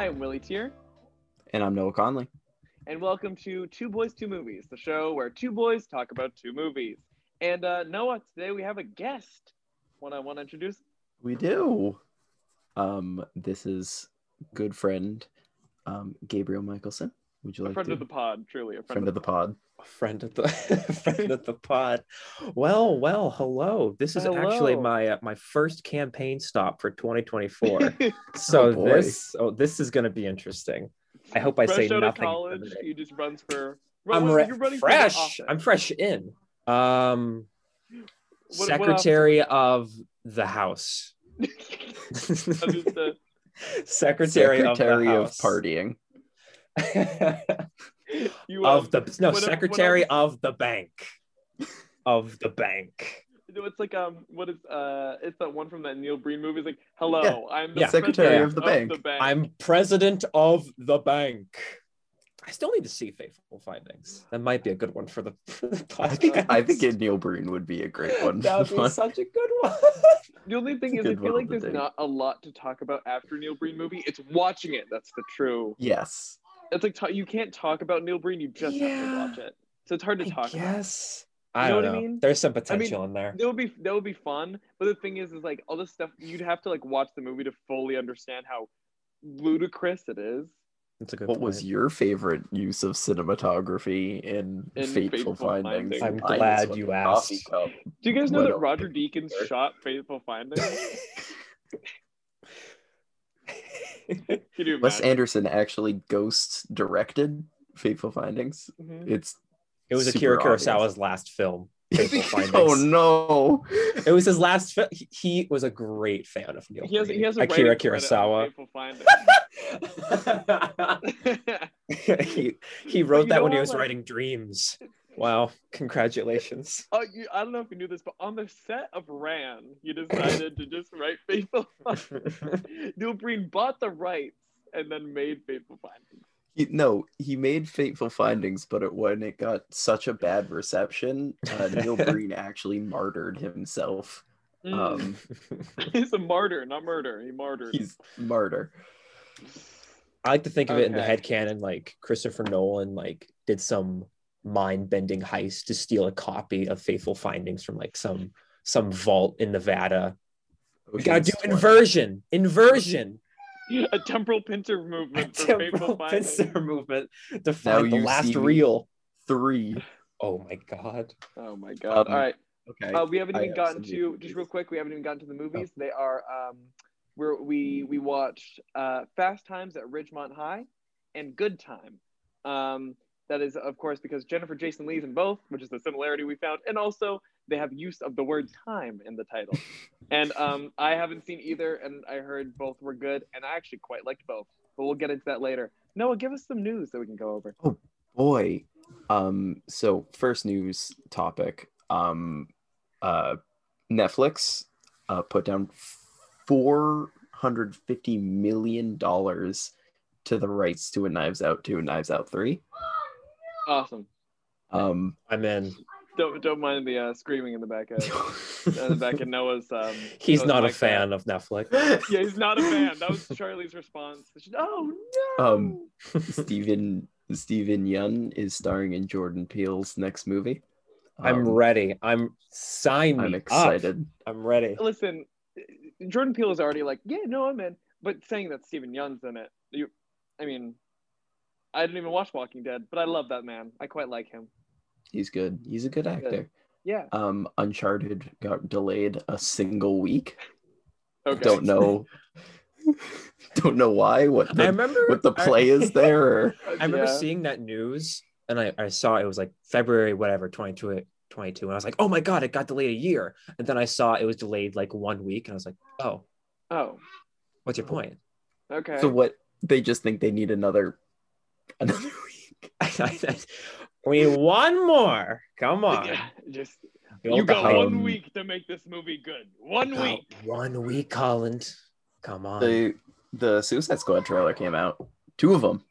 Hi, I'm Willie Tier, And I'm Noah Conley. and welcome to Two Boys, Two Movies, the show where two boys talk about two movies. And uh, Noah, today we have a guest. One I want to introduce. We do. Um, this is good friend, um, Gabriel Michelson. Would you like A like friend to? of the pod, truly a friend, friend of the pod. friend of the friend of the pod. Well, well, hello. This is actually my uh, my first campaign stop for 2024. so Oh, this oh this is going to be interesting. I hope I say out of nothing. college, incriminating. he just runs for. I'm re- you're running for fresh. I'm fresh in. Um, What- what secretary of the house. Secretary, Secretary of, of, the partying. Partying. You, um, of the no what- what secretary else? of the bank. Of the bank. No, It's like um, what is uh, it's that one from that Neil Breen movie. It's like, hello, Yeah. I'm the Yeah. Secretary president of the bank. I'm president of the bank. I still need to see Faithful Findings. That might be a good one for the, for the I think podcast. I think Neil Breen would be a great one. that would be such a good one. The only thing It's is, a I good feel like the there's day. not a lot to talk about after Neil Breen movie. It's watching it that's the true. yes. It's like ta- you can't talk about Neil Breen. You just have to watch it. So it's hard to I talk Yes. guess. You I know don't what I know. mean? There's some potential in there. That would be that would be fun. But the thing is, is like all this stuff you'd have to like watch the movie to fully understand how ludicrous it is. That's a good What was your favorite use of cinematography in, In Fateful, Fateful Findings? Findings. I'm glad you asked. Do you guys know that? Roger Deakins shot Faithful Findings? Can you Wes? Anderson actually ghost directed Fateful Findings. Mhm. It's it was super Akira obvious. Kurosawa's last film. Oh no! It was his last film. He, he was a great fan of Neil He has, he Breen. has a Akira writing credit on Kurosawa. He he wrote you that when he was like- writing Dreams. Wow! Congratulations. Oh, you, I don't know if you knew this, but on the set of Ran, you decided to just write Faithful Findings. Neil Breen bought the rights and then made Faithful Findings. He, no, he made Fateful Findings, but it, when it got such a bad reception, uh, Neil Breen actually martyred himself. Mm. Um, he's a martyr, not murder. He martyred. he's martyr. I like to think of it in the Okay. head canon like Christopher Nolan like did some mind-bending heist to steal a copy of Faithful Findings from like some some vault in Nevada. We gotta do Ocean's inversion, inversion, a temporal pincer movement for temporal Faithful Findings. pincer movement to Now find the last see me. reel. Three. Oh my god! Oh my god! Um, All right, Okay. uh, we haven't even have gotten some to movies. just real quick. We haven't even gotten to the movies. They are um, where we we watched uh, Fast Times at Ridgemont High and Good Time. Um, that is, of course, because Jennifer Jason Leigh's in both, which is the similarity we found, and also they have use of the word time in the title. and um, I haven't seen either, and I heard both were good, and I actually quite liked both. But we'll get into that later. Noah, give us some news that we can go over. Oh boy um so first news topic um uh netflix uh put down 450 million dollars to the rights to a knives out 2 and knives out 3 Awesome. um I'm in. Don't don't mind the uh, screaming in the back of in the back of Noah's. Um, He's Noah's not a mic there. fan of Netflix. Yeah, he's not a fan. That was Charlie's response. Oh no. Um, Steven Steven Yeun is starring in Jordan Peele's next movie. I'm Um, ready. I'm sign me I'm up. excited. I'm ready. Listen, Jordan Peele is already like, yeah, no, I'm in. But saying that Steven Yeun's in it, you, I mean, I didn't even watch Walking Dead, but I love that man. I quite like him. He's good. He's a good actor. Yeah. Um, Uncharted got delayed a single week. Okay. Don't know. don't know why. What I the, remember what the I- play is there. Or... I remember Yeah. seeing that news and I, I saw it was like February, whatever, 22, 22. And I was like, oh my God, it got delayed a year. And then I saw it was delayed like one week. And I was like, oh, Oh, what's your point? okay. So what? They just think they need another another week. we need one more. Come on. Yeah, just Build you got hype. one week to make this movie good. One week. One week, Holland. Come on. The the Suicide Squad trailer came out. Two of them.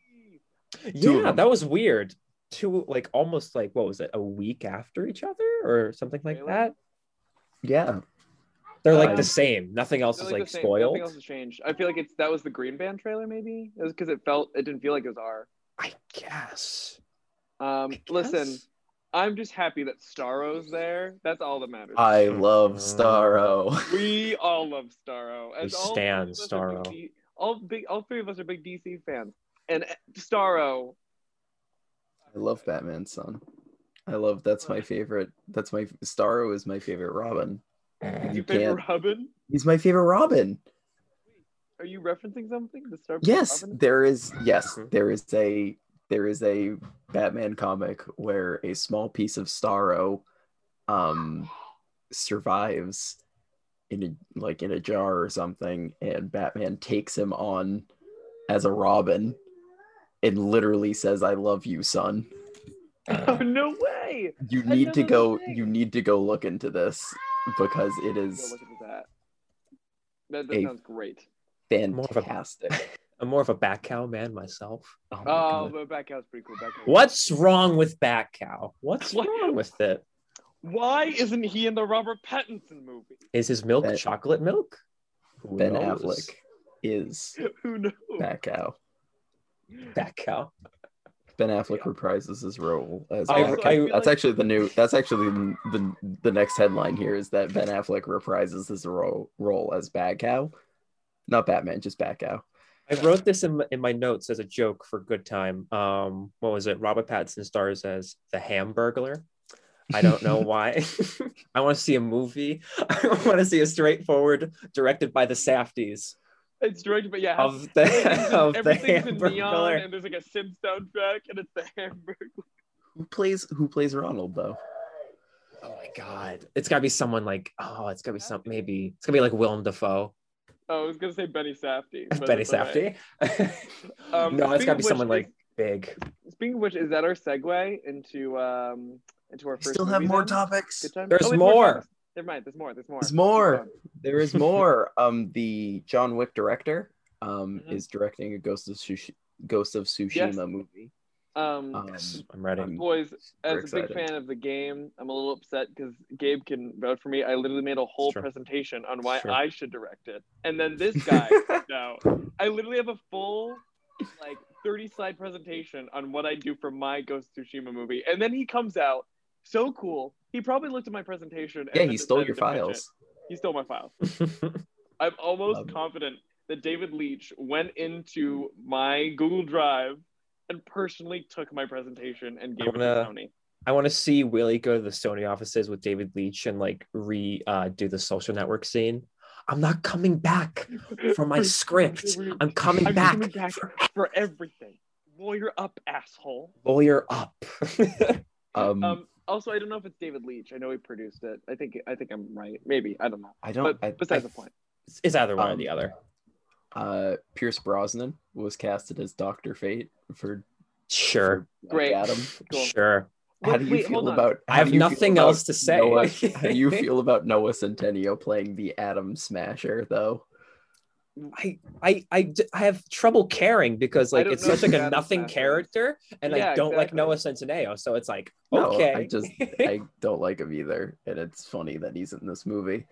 two of yeah, them. that was weird. Two, like almost like, what was it, a week after each other or something like Really? that? Yeah. They're like Um, the same. Nothing else is like like spoiled. Nothing else has changed. I feel like it's that was the Green Band trailer. Maybe it was because it felt it didn't feel like it was R. I guess. Um, I listen. I'm just happy that Starro's there. That's all that matters. I love Starro. we all love Starro. As We all stan three of us are big Starro. All big, all three of us are big DC fans, and uh, Starro. I love Batman's son. I love that's my favorite. That's my Starro is my favorite Robin. Is You your favorite can't. Robin? He's my favorite Robin. Are you referencing something? The Star Yes, Robin? there is. Yes, Mhm. there is a there is a Batman comic where a small piece of Starro, um, survives in a like in a jar or something, and Batman takes him on as a Robin, and literally says, "I love you, son." Oh no way! You I need know to go. thing. You need to go look into this because it Go is look into that. That, that A- sounds great. More of a- fantastic. I'm more of a Batcow man myself. Oh my Oh, God. but Batcow's pretty cool. Batcow. What's wrong with Batcow? What's What? wrong with it? Why isn't he in the Robert Pattinson movie? Is his milk Ben- chocolate milk? Who Ben knows? Affleck is Who knows? Batcow. Bat cow. Ben Affleck reprises his role as oh, I- Batcow. I- that's like- actually the new. That's actually the, the the next headline here is that Ben Affleck reprises his role role as Batcow, not Batman, just Batcow. I wrote this in my, in my notes as a joke for good time. Um, what was it? Robert Pattinson stars as the Hamburglar. I don't know why. I want to see a movie. I want to see a straightforward, directed by the Safdies It's directed, but yeah, of the everything's in, of the everything's in neon, and there's like a synth soundtrack, and it's the Hamburg. Who plays Who plays Ronald though? Oh my god! It's got to be someone like oh, it's got to be some maybe it's gonna be like Willem Dafoe, Oh, I was gonna say Benny Safdie. but Benny it's all right. Safdie. Um, no, it's speaking got to be which, someone is- like big. Speaking of which, is that our segue into um into our We first? still have more then? topics. Good time? There's wait, more. topics. Never mind. There's more. There's more. There's more. There is more. um, the John Wick director um Mhm. is directing a Ghost of Sushi- Ghost of Tsushima Yes. movie. Um, Um, I'm ready. I'm boys, as super a big fan of the game, I'm a little upset because Gabe can vote for me. I literally made a whole presentation on why I should direct it, and then this guy. no, I literally have a full, like, 30 slide presentation on what I do for my Ghost Tsushima movie, and then he comes out so cool. He probably looked at my presentation. and yeah, he stole your decided it. files. He stole my files. I'm almost Um, confident that David Leitch went into my Google Drive and personally took my presentation and gave it wanna- to Tony. I want to see Willie go to the Sony offices with David Leitch and like re uh, do the social network scene. I'm not coming back for my script. I'm coming I'm back. coming back for for everything. Lawyer up, asshole. lawyer up. Um, Um, also, I don't know if it's David Leitch. I know he produced it. I think I think I'm right. Maybe I don't know. I don't. But I, besides I- the point. it's either one or Um, the other. Uh, Pierce Brosnan was casted as Doctor Fate for Sure, for Great. Adam. Cool. sure. How do you wait, feel about? I have do you feel nothing else to say. Noah, how do you feel about Noah Centineo playing the Atom Smasher though? I, I, I, d- I have trouble caring because like it's such like who a nothing Smasher character, and I don't like. Noah Centineo, so it's like No, okay. I just I don't like him either, and it's funny that he's in this movie.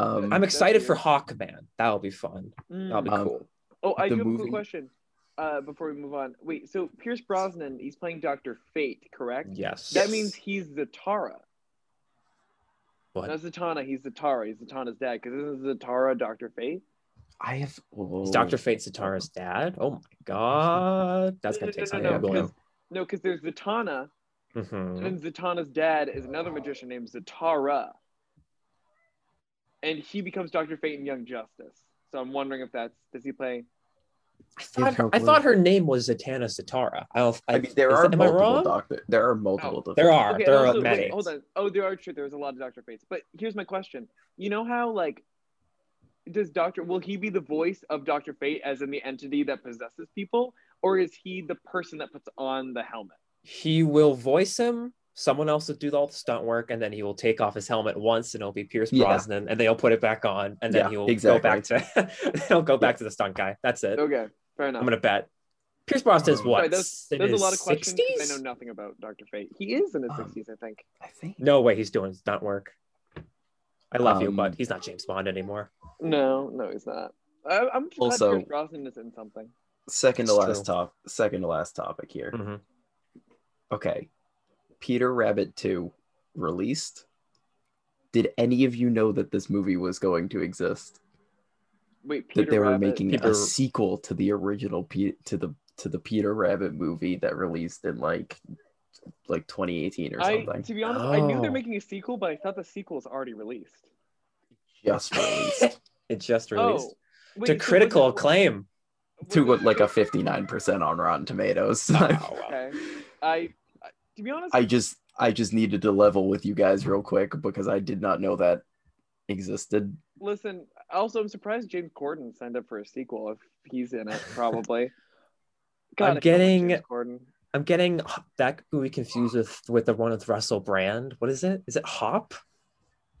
Um, I'm excited for. Hawkman. That'll be fun. That'll be Um, cool. Oh, I do have a movie- quick question. Uh, before we move on, wait. So Pierce Brosnan, he's playing Doctor Fate, correct? Yes. That means he's Zatara. What? Not Zatanna. He's Zatara. He's Zatanna's dad. Because isn't Zatara Doctor Fate? I have oh, Is Dr. Fate Zatara's dad? Oh my god. That's gonna take some no, no, no, googling. because no, because there's Zatanna, Mhm. and then Zatanna's dad is another magician named Zatara, and he becomes Doctor Fate in Young Justice. So I'm wondering if that's does he play? I thought, no I thought her name was Zatanna Zatara. I, don't, I, I mean, there is are that- am I multiple wrong? doctor. There are multiple. Oh, There are. Okay, there also, are many. wait, hold on. Oh, there are true. There's a lot of Doctor Fates. But here's my question. You know how like does Doctor will he be the voice of Doctor Fate as in the entity that possesses people, or is he the person that puts on the helmet? He will voice him. Someone else will do all the stunt work, and then he will take off his helmet once, and it'll be Pierce Yeah. Brosnan, and they'll put it back on, and then Yeah, he will exactly. go back to he'll go back to the stunt guy. That's it. Okay, fair enough. I'm gonna bet. Pierce Brosnan Brosnan's what? Sorry, there's, there's a lot of questions 'cause 60s? I know nothing about Doctor Fate. He is in his Um, sixties, I think. I think. No way he's doing stunt work. I love you, Um, but he's not James Bond anymore. No, no, he's not. I, I'm just Also- glad Pierce Brosnan is in something. Second to It's last true. top. Second to last topic here. Mhm. Okay. Peter Rabbit 2 released. Did any of you know that this movie was going to exist? Wait, Peter that they were Rabbit. making Peter- a sequel to the original Pe- to the to the Peter Rabbit movie that released in like like 2018 or I, something. to be honest, I knew they're Oh. making a sequel, but I thought the sequel was already released. Just released It just oh, released Oh, wait, to so critical it- acclaim. to was it- like a 59% on Rotten Tomatoes. Okay, I, I to be honest, I just I just needed to level with you guys real quick because I did not know that existed. listen. Also, I'm surprised James Corden signed up for a sequel if he's in it. Probably. God, I'm getting- James Corden. I'm getting that movie confused with with the one with Russell Brand. What is it? Is it Hop?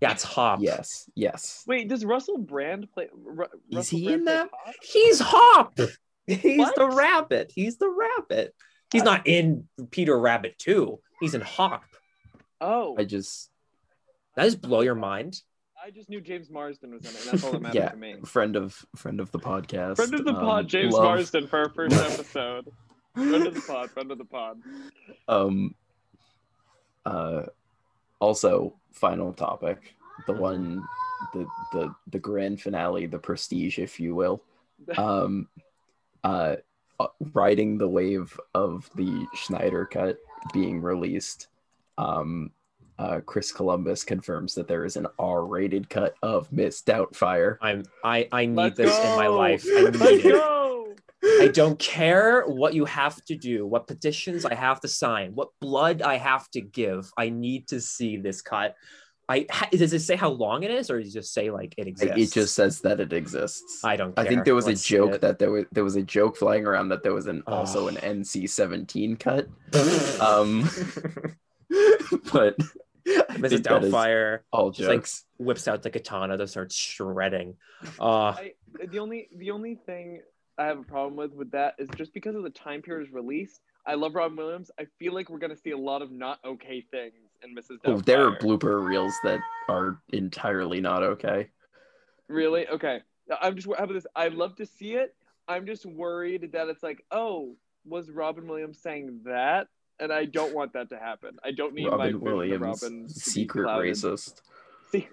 Yeah, it's Hop. Yes, yes. Wait, does Russell Brand play? Ru- Is Russell he Brand in play that? Hop? He's Hop. He's What? the rabbit. He's the rabbit. He's not in Peter Rabbit 2. He's in Hop. Oh, I just That just blow your mind. I just knew James Marsden was in it, and that's all that matters yeah, to me. friend of friend of the podcast. Friend of the um, pod, James love- Marsden, for our first episode. friend of the pod, friend of the pod. um uh also final topic the one the the the grand finale the prestige if you will um uh, riding the wave of the Snyder cut being released um uh, Chris Columbus confirms that there is an R-rated cut of Miss Doubtfire. I'm I I need Let's this in my life. I Let's it. go! I don't care what you have to do, what petitions I have to sign, what blood I have to give. I need to see this cut. I does it say how long it is, or does it just say like it exists? It just says that it exists. I don't. I think there was Let's a joke that there was there was a joke flying around that there was an also an NC-17 cut. Um, but I Mrs. think that is Doubtfire all just, like, jokes. whips out the katana to start shredding. Uh, I, the only the only thing I have a problem with with that is just because of the time period it's released. I love Robin Williams. I feel like we're gonna see a lot of not okay things in Mrs. Doubtfire. Oh, there are blooper reels that are entirely not okay. Really? Okay. I'm just how about this? I'd love to see it. I'm just worried that it's like, oh, was Robin Williams saying that? And I don't want that to happen. I don't need Robin of Williams, Robin secret racist. See,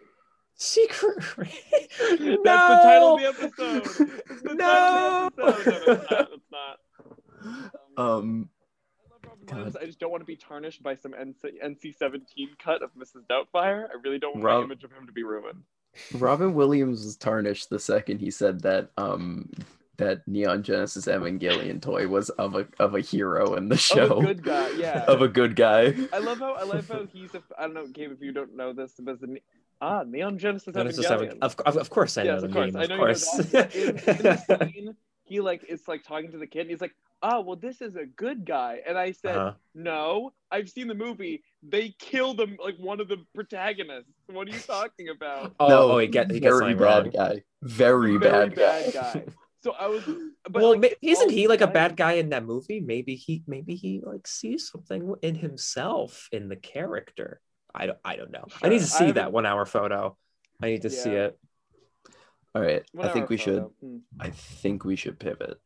secret. that's the title of the episode. It's the No! title of the episode. No, it's not. It's not. Um, Um, I love I just don't want to be tarnished by some NC- NC-17 cut of Mrs. Doubtfire. I really don't want Rob- my image of him to be ruined. Robin Williams was tarnished the second he said that um that Neon Genesis Evangelion toy was of a of a hero in the show Oh, a good guy. Yeah. of a good guy. I love how I love how he's a I don't know, Gabe, if you don't know this, but the ah Neon Genesis Genesis Evangelion. Seven- Of, of, of course, I know yes, the of course. name. I Of know course. you know. In, in the scene, he like is like talking to the kid. And he's like, "Ah, well, this is a good guy." And I said, Uh-huh. "No, I've seen the movie. They kill them like one of the protagonists. What are you talking about?" Oh, no, oh, he, get, he gets very something bad wrong. guy. Very, Very bad, bad guy. guy. So I was, but well, like, isn't he like a bad guy in that movie? Maybe he, maybe he like sees something in himself in the character. I don't, I don't know. I need to see that one hour photo. I need to see it. All right, I think hour we should. photo. Hmm. I think we should pivot.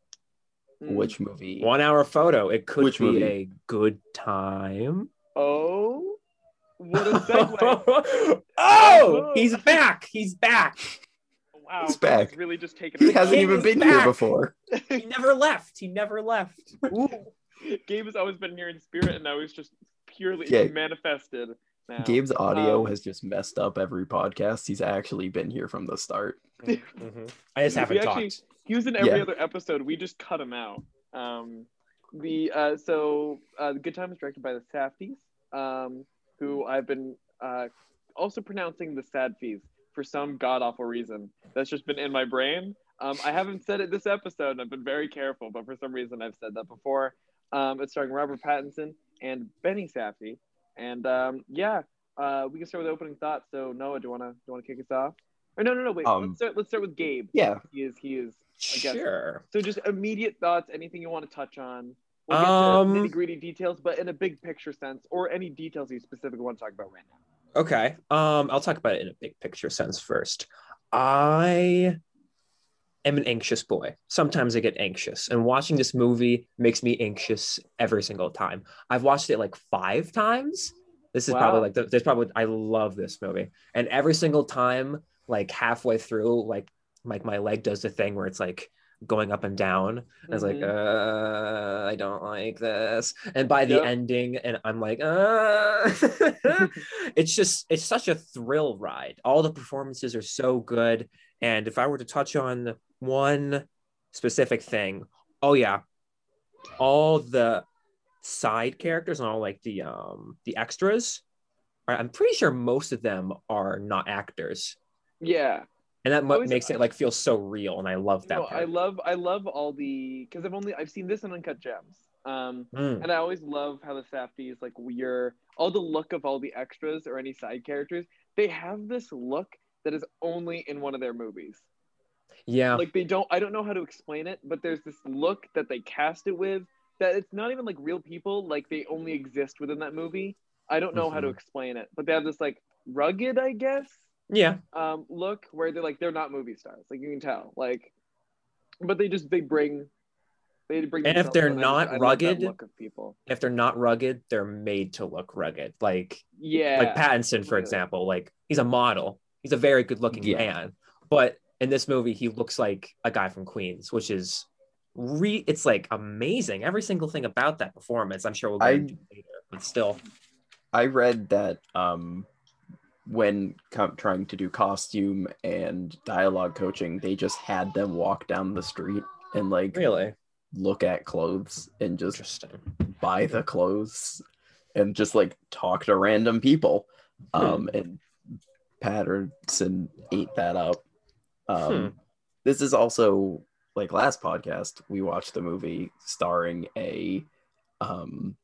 Hmm. Which movie? One hour photo. It could Which be movie? a good time. Oh, what a segue! oh, he's back. He's back. wow, He's back. is Really, just taking. He hasn't King even is been here before. He never left. He never left. Gabe has always been here in spirit, and now he's just purely Yeah. manifested. Now. Gabe's audio Um, has just messed up every podcast. He's actually been here from the start. Mhm. I just haven't actually- talked. He was in every Yeah. other episode. We just cut him out. Um, the uh, so uh, the Good Time is directed by the Safdies, um, who I've been uh, also pronouncing the Sadfies for some god awful reason. That's just been in my brain. Um, I haven't said it this episode, and I've been very careful, but for some reason I've said that before. Um, it's starring Robert Pattinson and Benny Safdie, and um, yeah, uh, we can start with opening thoughts. So Noah, do you wanna do you wanna kick us off? Or no, no, no, wait. Um, let's start. Let's start with Gabe. Yeah. He is. He is I guess. Sure. so just immediate thoughts, anything you want to touch on. We'll get Um, nitty gritty details, but in a big picture sense, or any details you specifically want to talk about right now. Okay. Um, I'll talk about it in a big picture sense first. I am an anxious boy. Sometimes I get anxious, and watching this movie makes me anxious every single time. I've watched it like five times. This is Wow. probably like the, there's probably I love this movie, and every single time, like halfway through, like like my leg does the thing where it's like going up and down. And I was like, Mhm. uh, I don't like this. And by the Yep. ending, and I'm like, uh, it's just it's such a thrill ride. All the performances are so good. And if I were to touch on one specific thing, oh yeah, all the side characters and all like the um the extras, I'm pretty sure most of them are not actors, Yeah. and that always- makes it like feel so real. And I love that No, part. I love I love all the because I've only I've seen this in Uncut Gems. Um, Mm. and I always love how the Safdies like we're all the look of all the extras or any side characters. They have this look that is only in one of their movies. Yeah, Like they don't I don't know how to explain it, but there's this look that they cast it with that it's not even like real people. Like they only exist within that movie. I don't know how to Mhm. explain it, but they have this like rugged, I guess, yeah. um, look where they're like they're not movie stars. Like you can tell, like, but they just they bring they bring. And if they're out. I not I rugged- look of people. If they're not rugged, they're made to look rugged. Like Yeah, like Pattinson, for completely. example, like he's a model. He's a very good looking Yeah. man. But in this movie, he looks like a guy from Queens, which is re it's like amazing. Every single thing about that performance, I'm sure we'll get I- into later, but still. I read that um, when co- trying to do costume and dialogue coaching, they just had them walk down the street and like Really look at clothes and just buy the clothes and just like talk to random people. Um, and Pattinson ate that up. Um, Hmm. This is also like last podcast, we watched the movie starring a um,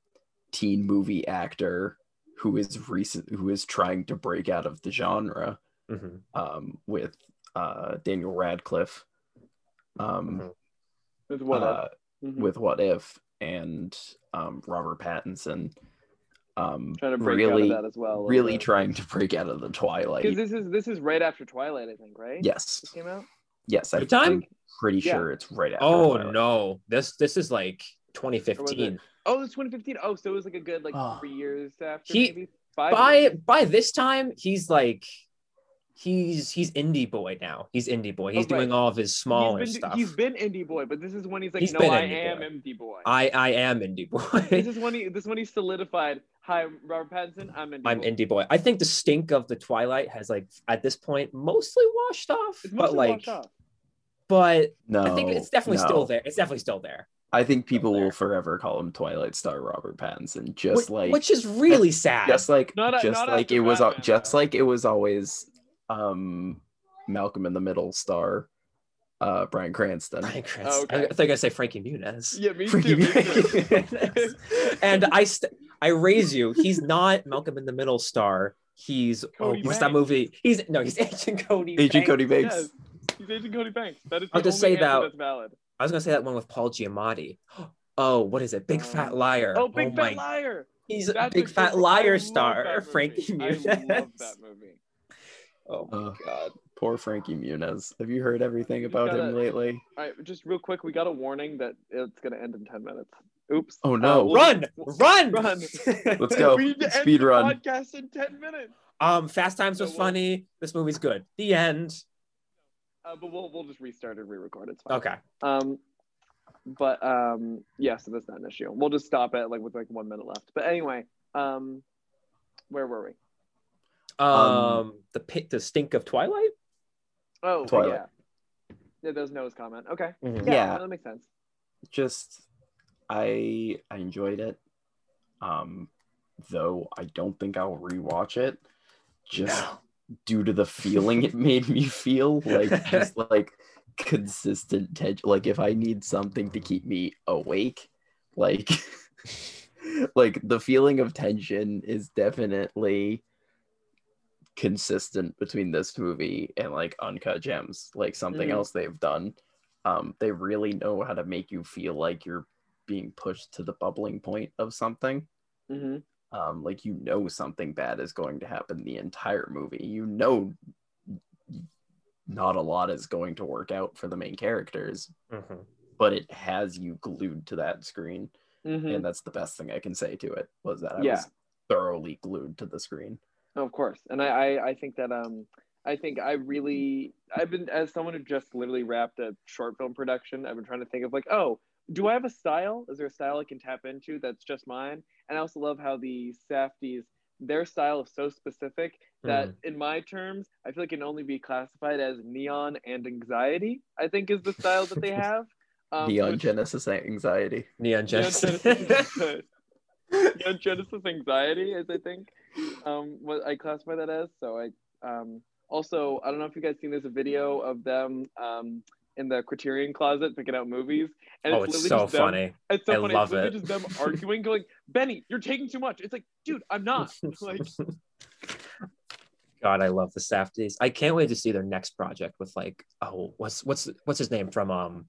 teen movie actor who is recent who is trying to break out of the genre Mhm. um, with uh, Daniel Radcliffe um, Mhm. with what? uh, Mhm. with What If and um, Robert Pattinson. Um, trying to break really, out of that as well. really trying to break out of the Twilight. because this is this is right after Twilight, I think, right? Yes, This came out. yes, I, Good time? I'm pretty Yeah. sure it's right after. Oh Twilight. no. This this is like 2015. Oh, it's 2015. Oh, so it was like a good like Oh. three years after. He- maybe five. By years. by this time, he's like he's he's indie boy now. He's indie boy. He's Oh, right. doing all of his smaller he's been, stuff. He's been indie boy, but this is when he's like, He's no, I indie am boy. indie boy. I I am indie boy. this is when he this is when he solidified. Hi, Robert Pattinson. I'm indie. I'm boy. indie boy. I think the stink of the Twilight has like at this point mostly washed off. It's but like washed off. but No, I think it's definitely no. still there. It's definitely still there. I think people will forever call him Twilight Star Robert Pattinson, just which, like which is really sad. just like Not a- just not like it was Batman, just though. like it was always um Malcolm in the Middle star uh Bryan Cranston. Bryan Cranston. Oh, okay. I, I think I say Frankie Muniz. Yeah, me Freaky too. Me Muniz. and I st- I raise you. He's not Malcolm in the Middle star. He's oh, what's that movie? He's no, he's Agent Cody. Agent Banks. Cody Banks. yes, he's Agent Cody Banks. That is the I'll just say that- that's valid. I was gonna say that one with Paul Giamatti. Oh, what is it? Big Fat Liar. Oh, Big my- Fat Liar. He's a Big a Fat good- I Liar star, that movie. Frankie I Muniz. love that movie. Oh my Uh, god. Poor Frankie Muniz. Have you heard everything about gotta- him lately? All right, just real quick, we got a warning that it's gonna end in ten minutes. Oops. Oh, no. Uh, we'll- Run, run, Run. Let's go. We need to end Speed the run. podcast in ten minutes. um, Fast Times was So we'll- funny. This movie's good. The end. Uh, but we'll we'll just restart and re-record. It's fine. Okay. Um, but um, yeah, so that's not an issue. We'll just stop it like with like one minute left. But anyway, um, where were we? Um, Um, the pit, the stink of Twilight. Oh, Twilight. yeah. Yeah, there's Noah's comment. Okay. Mhm. Yeah, Yeah. that makes sense. Just I I enjoyed it. Um though I don't think I'll rewatch it just due to the feeling it made me feel like just like consistent tension like if i need something to keep me awake like like the feeling of tension is definitely consistent between this movie and like uncut gems like something Mhm. else they've done. Um they really know how to make you feel like you're being pushed to the bubbling point of something. Hmm um, like you know something bad is going to happen the entire movie. You know not a lot is going to work out for the main characters, Mhm. but it has you glued to that screen. Mhm. And that's the best thing I can say to it was that I Yeah. was thoroughly glued to the screen. Of course, and I, I I think that um I think I really I've been as someone who just literally wrapped a short film production. I've been trying to think of like oh do I have a style? Is there a style I can tap into that's just mine? And I also love how the Safdies their style is so specific that in my terms I feel like it can only be classified as neon and anxiety. I think is the style that they have. Um, Neon which- Genesis anxiety. Neon Neon Genesis. Genesis, Neon Genesis anxiety, is I think, um, what I classify that as. So I um, also I don't know if you guys seen there's a video of them um, in the Criterion closet picking out movies, and oh, it's literally so just them- funny. It's so I funny. love it's literally it. just them arguing, going, "Benny, you're taking too much." It's like, dude, I'm not. Like, God, I love the Safdies. I can't wait to see their next project with like, oh, what's what's what's his name from um,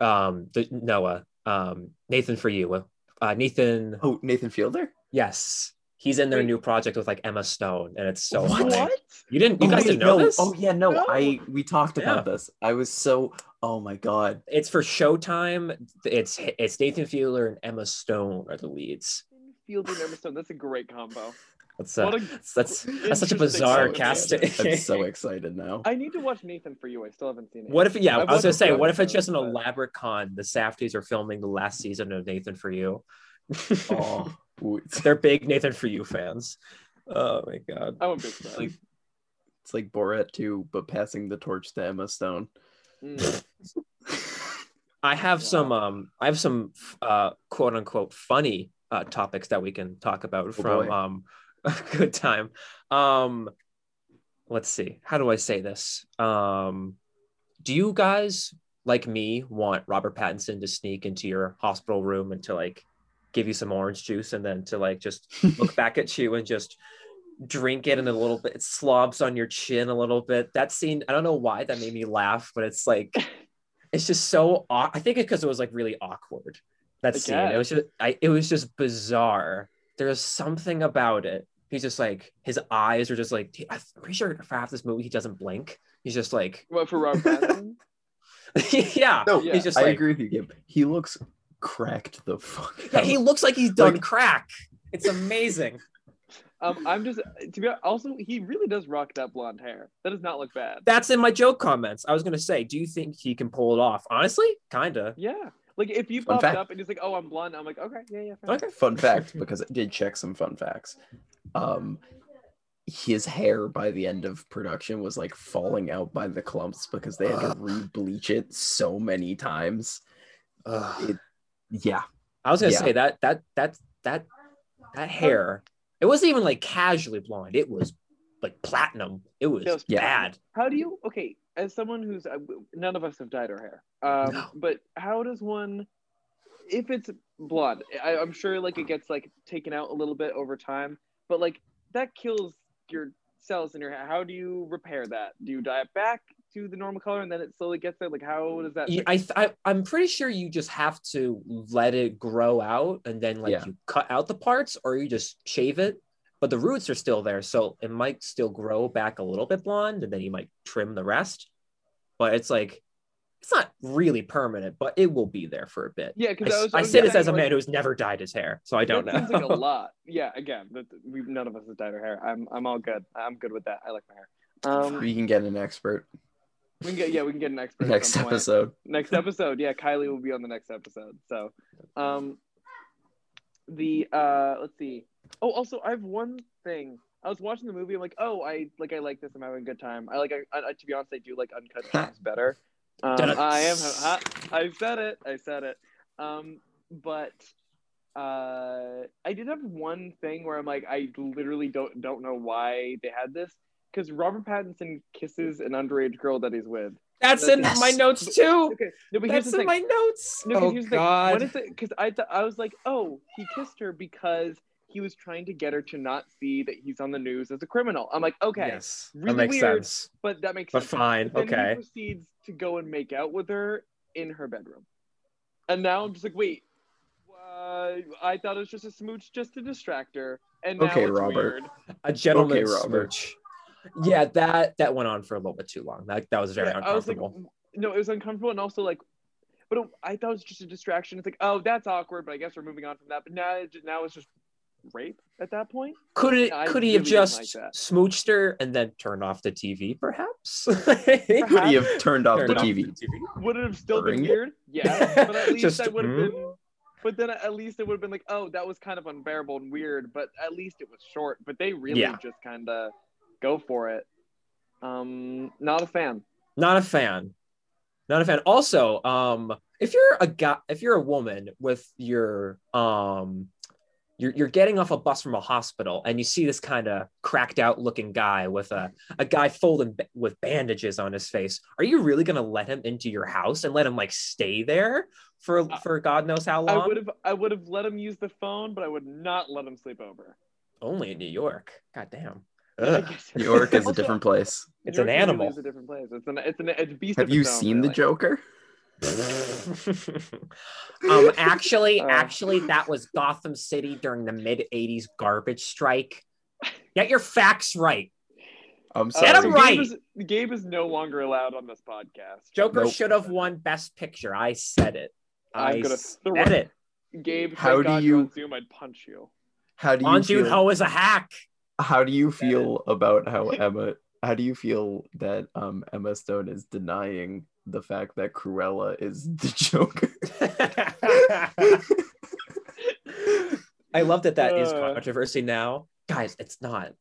um, the Noah, um, Nathan for you, uh, Nathan. Oh, Nathan Fielder? Yes, he's in their Wait. new project with like Emma Stone, and it's so What? funny. You didn't, you Oh, guys wait, didn't know no. this? Oh yeah, no. No. I we talked Yeah. about this. I was so oh my god. It's for Showtime. It's it's Nathan Fielder and Emma Stone are the leads. Field and Emma Stone. That's a great combo. That's uh, What a that's that's, that's such a bizarre casting. I'm so excited now. I need to watch Nathan for you. I still haven't seen it. What if yeah, I've I was gonna say, what if it's just an but- elaborate con? The Safdies are filming the last season of Nathan for You. Oh, ooh, it's, They're big Nathan for You fans. Oh my god. I'm a big fan. like it's like Borat 2, but passing the torch to Emma Stone. Mm. I have some um I have some uh quote unquote funny uh topics that we can talk about from boy. um a good time. Um let's see. How do I say this? Um do you guys like me want Robert Pattinson to sneak into your hospital room and to like give you some orange juice and then to like just look back at you and just drink it and a little bit it slobs on your chin a little bit. That scene i don't know why that made me laugh but it's like it's just so i think it's because it was like really awkward that I scene. It was just I, it was just bizarre. There's something about it. He's just like his eyes are just like i'm pretty sure for half this movie he doesn't blink. He's just like What for Rob yeah. No, Yeah. he's just I like agree with you, Gib. He looks cracked the fuck. yeah, out. he looks like he's done Like- crack it's amazing Um, I'm just to be honest, also he really does rock that blonde hair. That does not look bad. that's in my joke comments i was gonna say do you think he can pull it off honestly kinda Yeah, like if you Fun popped fact. up and he's like, "Oh, I'm blonde," I'm like, "Okay, yeah, yeah." fair okay fun fact because I did check some fun facts. Um, his hair by the end of production was like falling out by the clumps because they had to re-bleach it so many times. It, yeah, I was gonna Yeah. say that that that that that hair. It wasn't even like casually blonde. It was like platinum. It was It was Yeah. bad. How do you? Okay, as someone who's uh, none of us have dyed our hair, um, No. but how does one? If it's blonde, I, I'm sure like it gets like taken out a little bit over time, but like that kills your cells in your hair. How do you repair that? Do you dye it back to the normal color and then it slowly gets there? Like how does that? You- I, I I'm pretty sure you just have to let it grow out and then like Yeah. you cut out the parts or you just shave it. But the roots are still there, so it might still grow back a little bit blonde, and then you might trim the rest. But it's like it's not really permanent, but it will be there for a bit. Yeah, because I, was, I was say this as a like, man who's never dyed his hair, so I don't that know. Seems like a lot. Yeah, again, that we none of us has dyed our hair. I'm I'm all good. I'm good with that. I like my hair. Um, we can get an expert we can get yeah, we can get an expert next episode. Next episode, yeah, Kylie will be on the next episode. So, um, the uh, let's see. Oh, also, I have one thing. I was watching the movie. I'm like, oh, I like, I like this. I'm having a good time. I like, I, I, to be honest, I do like uncut gems better. Um, I am. ha- I said it. I said it. Um, but uh, I did have one thing where I'm like, I literally don't don't know why they had this because Robert Pattinson kisses an underage girl that he's with. That's in Yes. my notes too. Okay, no, but That's in my notes. No, 'cause oh here's the. God. What is it? Because I th- I was like, oh, he kissed her because he was trying to get her to not see that he's on the news as a criminal. I'm like, okay, Yes, really that makes weird. sense. but that makes But sense. fine, Then okay. He proceeds to go and make out with her in her bedroom, and now I'm just like, wait, Uh, I thought it was just a smooch, just to distract her, and now Okay, it's Robert. weird. A gentleman Okay, Robert. smooch. Yeah, that that went on for a little bit too long. That that was very Yeah, I was like, uncomfortable. no, it was uncomfortable, and also like, but it, I thought it was just a distraction. It's like, oh, that's awkward, but I guess we're moving on from that. But now, it, now it's just rape at that point. could it I could he have really didn't just like smooched her and then turned off the TV, perhaps? Could he have turned off Turned the off TV? Would it have still been Ring? weird? Yeah, but at least Just, I would have hmm? been. But then at least it would have been like, oh, that was kind of unbearable and weird. But at least it was short. But they really Yeah. just kind of go for it. Um, not a fan. Not a fan. Not a fan. Also, um, if you're a guy, if you're a woman with your um, you're you're getting off a bus from a hospital and you see this kind of cracked out looking guy with a a guy folded with bandages on his face. Are you really gonna let him into your house and let him like stay there for for God knows how long? I would have I would have let him use the phone, but I would not let him sleep over. Only in New York. God damn. I Ugh. New York is a different place. It's an animal. is a different place. It's an it's an it's a beast. Have of you its own, seen the. Joker? um actually Uh. actually that was gotham city during the mid 80s garbage strike get your facts right I'm Uh, Get sorry. him so right. Gabe is, Gabe is no longer allowed on this podcast. joker Nope. should have won best picture i said it i I'm gonna said throw it Gabe, How do God you- you're Zoom, I'd punch you. How do you on June feel? Ho is a hack How do you feel about how Emma? How do you feel that um, Emma Stone is denying the fact that Cruella is the Joker? i love that that is Uh. controversy now guys it's not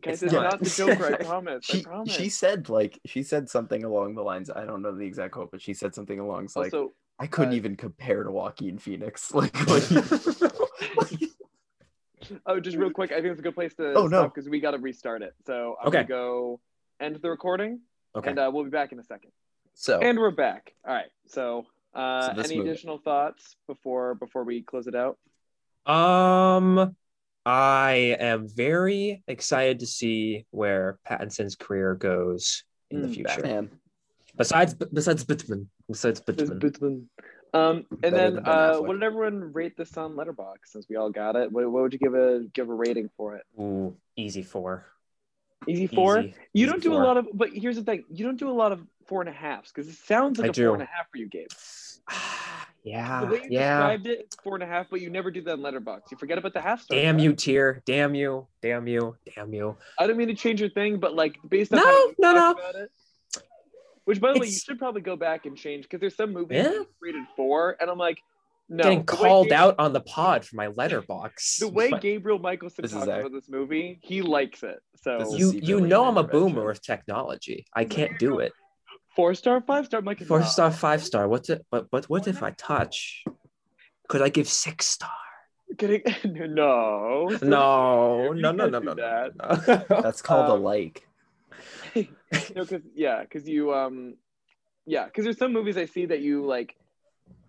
Guys, It's it's, not. not. the Joker, I promise. I she promise. she said like she said something along the lines. I don't know the exact quote, but she said something along like also, I couldn't uh, even compare to Joaquin Phoenix. Like, like oh, just real quick, I think it's a good place to Oh, no. stop because we got to restart it. So I'm Okay. gonna go end the recording, okay and uh, we'll be back in a second. so. And we're back. All right. So, uh, So any movie. additional thoughts before before we close it out? Um, I am very excited to see where Pattinson's career goes in the Mm, future. Batman. Besides, besides Bitman, besides There's Bitman. Bitman. Um, and then uh, what did everyone rate this on Letterboxd? Since we all got it, what, what would you give a give a rating for it? Ooh, easy four. Easy four. Easy. You Easy don't do four. a lot of, but here's the thing: you don't do a lot of four and a halves because it sounds like I a do. four and a half for you, Gabe. yeah, The way you yeah. described it, it's four and a half, but you never do that in Letterboxd. You forget about the half star. Damn you, tier. Damn you. Damn you. Damn you. I don't mean to change your thing, but like based on No, no, no. it. Which, by the way, you should probably go back and change because there's some movies Yeah. rated four, and I'm like, no. Getting the called Gabe- out on the pod for my letterboxd. The way But Gabriel Michelson This is talks Zach. about this movie, he likes it. So you you know I'm a boomer with technology. I can't do it. four star, five star, I'm like Four no. star, five star. What's it? But but what if I touch? Could I give six star? Kidding? no. No, no, no, no, no, no, no. That's called Um, a like. no, because yeah, because you um, yeah, because there's some movies I see that you like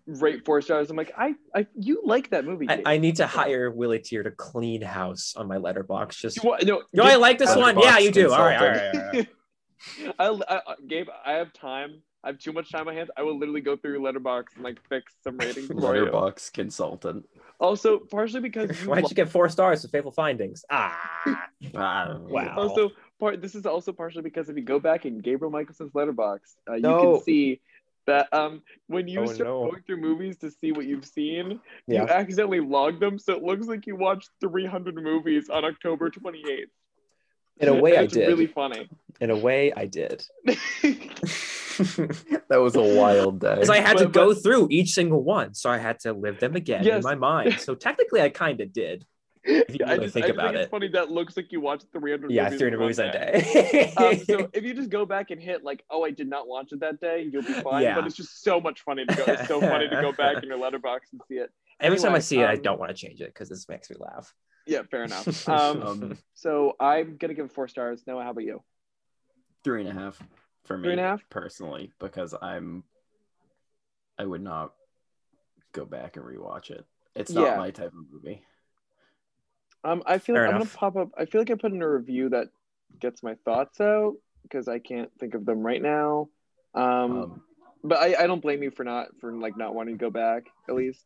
rate four stars. I'm like, I, I, you like that movie? I, I need to hire Willie Tier to clean house on my letterboxd. Just You want- no, yo, I like this one. Yeah, you do. All right, all consultant. right, all right. I, I, Gabe, I have time. I have too much time on my hands. I will literally go through your letterboxd and like fix some ratings for you. Letterboxd consultant. Also, partially because you Why'd you get four stars for Faithful Findings? Ah, Ah, Wow. also part this is also partially because if you go back in Gabriel Michelson's letterboxd, uh, you No. can see that um when you Oh, start no. going through movies to see what you've seen, Yeah. you accidentally log them, so it looks like you watched 300 movies on October 28th. in a way, I it's did. really funny. In a way, I did. That was a wild day. Because I had to But- go through each single one, so I had to live them again in my mind. So technically, I kind of did. If you I just, think I just about think it's it. funny that looks like you watched 300 Yeah, movies 300 movies a day. day. um, so if you just go back and hit like, oh, I did not watch it that day, you'll be fine. Yeah. But it's just so much funny to go. It's so funny to go back in your letterboxd and see it. Every time I anyway, see it, I um, don't want to change it because this makes me laugh. Yeah, fair enough. Um, um, so I'm gonna give it four stars. Noah, how about you? three and a half for me Three and a half? personally because I'm I would not go back and rewatch it. It's not Yeah. my type of movie. Um, I feel Fair like I'm gonna pop up. I feel like I put in a review that gets my thoughts out because I can't think of them right now. Um, Um, but I, I don't blame you for not for like not wanting to go back at least.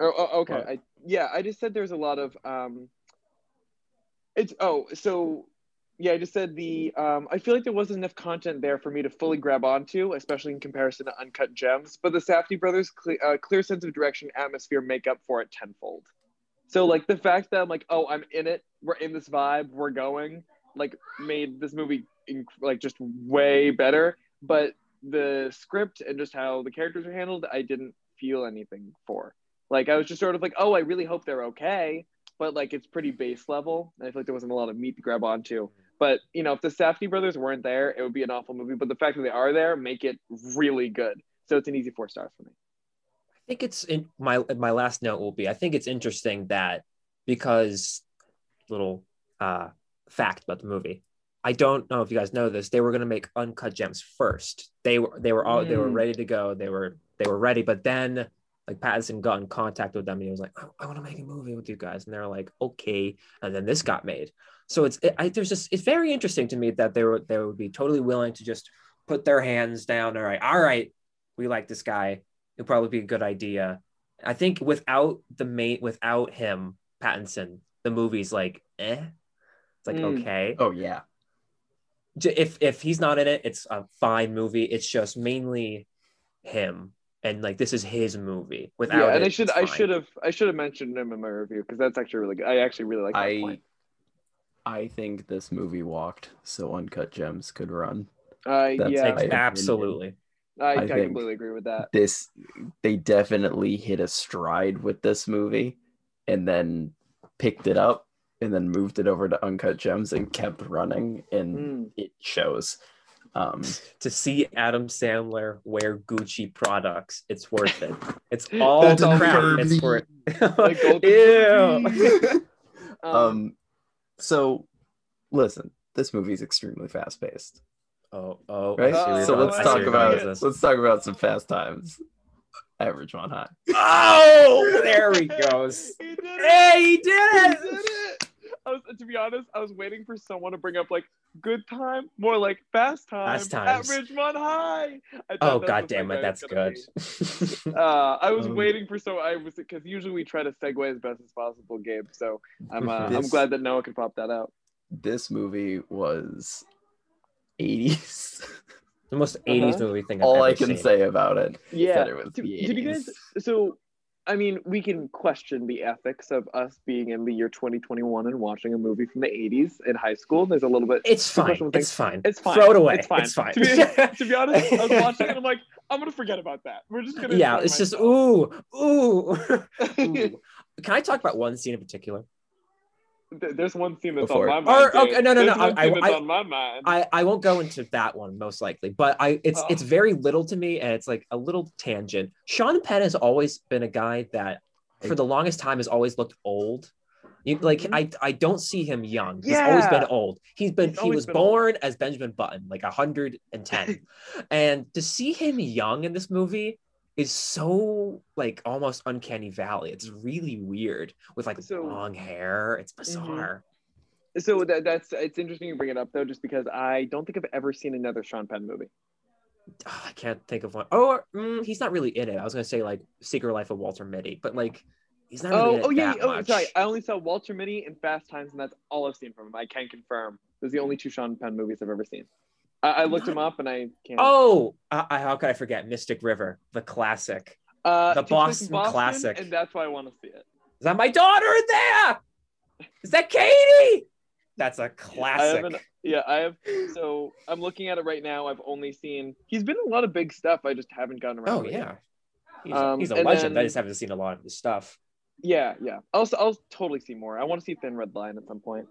Oh, oh, okay. What? I, yeah, I just said there's a lot of um. It's oh so yeah. I just said the um. I feel like there wasn't enough content there for me to fully grab onto, especially in comparison to Uncut Gems. But the Safdie brothers' cle- uh, clear sense of direction, atmosphere make up for it tenfold. So like the fact that I'm like, oh, I'm in it. We're in this vibe. We're going. Like made this movie inc- like just way better. But the script and just how the characters are handled, I didn't feel anything for. Like I was just sort of like, oh, I really hope they're okay, but like it's pretty base level, and I feel like there wasn't a lot of meat to grab onto. But you know, if the Safdie brothers weren't there, it would be an awful movie. But the fact that they are there make it really good. So it's an easy four stars for me. I think it's in my my last note will be I think it's interesting that because little uh fact about the movie. I don't know if you guys know this. They were going to make Uncut Gems first. They were they were all they were Mm. ready to go. They were they were ready, but then like Pattinson got in contact with them and he was like, "Oh, I, I want to make a movie with you guys, and they're like, okay. And then this got made. So it's it, I, there's just it's very interesting to me that they were they would be totally willing to just put their hands down. All right, all right, we like this guy. It'd probably be a good idea. I think without the main without him, Pattinson, the movie's like, eh. It's like Mm. okay. Oh yeah. If if he's not in it, it's a fine movie. It's just mainly him, and like this is his movie. Without yeah, and it, I should I should have I should have mentioned him in my review because that's actually really good. I actually really like that I point. I think this movie walked so Uncut Gems could run. Uh, That's yeah, Ex- I- absolutely. I, I I, completely agree with that. This they definitely hit a stride with this movie and then picked it up and then moved it over to Uncut Gems and kept running and Mm. it shows. Um To see Adam Sandler wear Gucci products, it's worth it. It's all That's the crap. Furby. It's worth Like Golden Ew. Um, um so listen, this movie is extremely fast paced. Oh, oh, Right? I see where Uh, so let's talk see where you're going about let's talk about some fast times. Average one high. Oh, there he goes. he did it! Hey, he He did did it. it! I was, to be honest, I was waiting for someone to bring up like good time, more like fast time, Fast times. at Ridgemont High. Oh, that's god damn it, that's good. Uh, I was Um, waiting for so I was because usually we try to segue as best as possible, Gabe. So I'm uh, I'm glad that Noah could pop that out. This movie was 80s. the most 80s Uh-huh. movie thing I've All ever I can seen. say about it. Yeah. that it was to, the to be guys, so I mean, we can question the ethics of us being in the year 2021 and watching a movie from the 80s in high school. There's a little bit. It's fine. questionable things. It's fine. It's fine. Throw it away. It's fine. It's fine. To be, to be honest, I was watching it and I'm like, I'm gonna forget about that. We're just gonna. yeah, enjoy it's just ooh, ooh. ooh. Can I talk about one scene in particular? There- There's one scene that's Go for on my mind. Or- okay, Gabe. no, no, There's no, one I- scene I- that's I- on my mind. I I won't go into that one most likely, but I it's Oh. it's very little to me and it's like a little tangent. Sean Penn has always been a guy that for the longest time has always looked old. You, like Mhm. I I don't see him young. He's always been old. He's been He's he was been old. born as Benjamin Button, like 110. and to see him young in this movie is so like almost uncanny valley. It's really weird with like So- Mm-hmm. long hair. It's bizarre. so that, that's it's interesting you bring it up though, just because I don't think I've ever seen another Sean Penn movie. Ah, I can't think of one. Oh, mm, he's not really in it. I was gonna say like Secret Life of Walter Mitty, but like he's not really Oh, in it oh yeah. Oh, much. sorry. I only saw Walter Mitty and Fast Times, and that's all I've seen from him. I can confirm. Those are the only two Sean Penn movies I've ever seen. I, I looked him up, and I can't. Oh, I, I- how could I forget Mystic River, the classic? uh, the in Boston classic. and that's why I want to see it. Is that my daughter in there? Is that Katie? That's a classic. haven't. Yeah, I have. So I'm looking at it right now. I've only seen. He's been in a lot of big stuff. I just haven't gotten around. Oh yeah, he's a, Um, he's a legend. I just haven't seen a lot of his stuff. Yeah, yeah. I'll I'll totally see more. I want to see Thin Red Line at some point.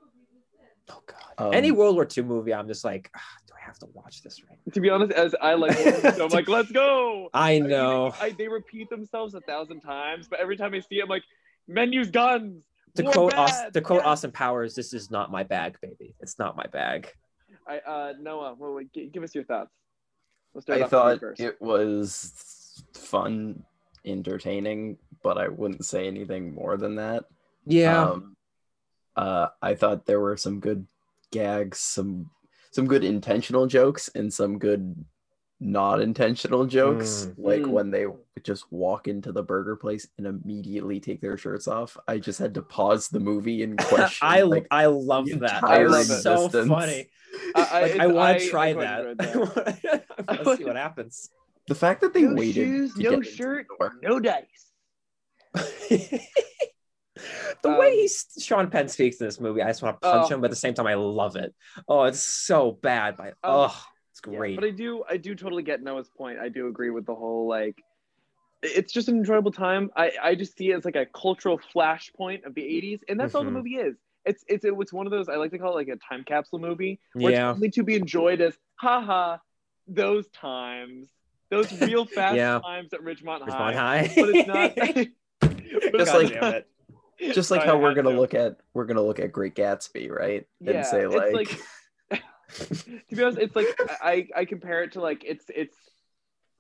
Oh god, Um, any World War II movie, I'm just like, ah, do I have to watch this right? To be honest, as I like, so I'm like, let's go. I I mean, know. I, they repeat themselves a thousand times, but every time I see it, I'm like, men use guns. to War quote bad, Austin, to quote yes. Austin Powers, this is not my bag, baby. It's not my bag. I uh Noah, well, wait, gi- give us your thoughts. Let's start I off with you thought it was fun, entertaining, but I wouldn't say anything more than that. Yeah, Um, uh, I thought there were some good gags, some some good intentional jokes, and some good not intentional jokes, Mm. like Mm. when they just walk into the burger place and immediately take their shirts off. I just had to pause the movie and question. I like, I love that. entire That love was it. so funny. I, Like, I, it's- want to try I quite that. Let's see what happens. the fact that they No waited shoes, no shirt, the no dice. the way Um, he's Sean Penn speaks in this movie, I just want to punch Oh. him, but at the same time, I love it. Oh, it's so bad, but oh, it's Yeah, great. but I do I do totally get Noah's point. I do agree with the whole like it's just an enjoyable time. I, I just see it as like a cultural flashpoint of the 80s, and that's all the Mhm. movie is. It's it's it's one of those I like to call it like a time capsule movie where Yeah. it's only to be enjoyed as haha those times, those real fast Yeah. times at Ridgemont, Ridgemont High. High. But it's not. Just God like- it. Just like Sorry, how we're gonna to. look at we're gonna look at Great Gatsby, right? Yeah, and say like, like- to be honest, it's like I I compare it to like it's it's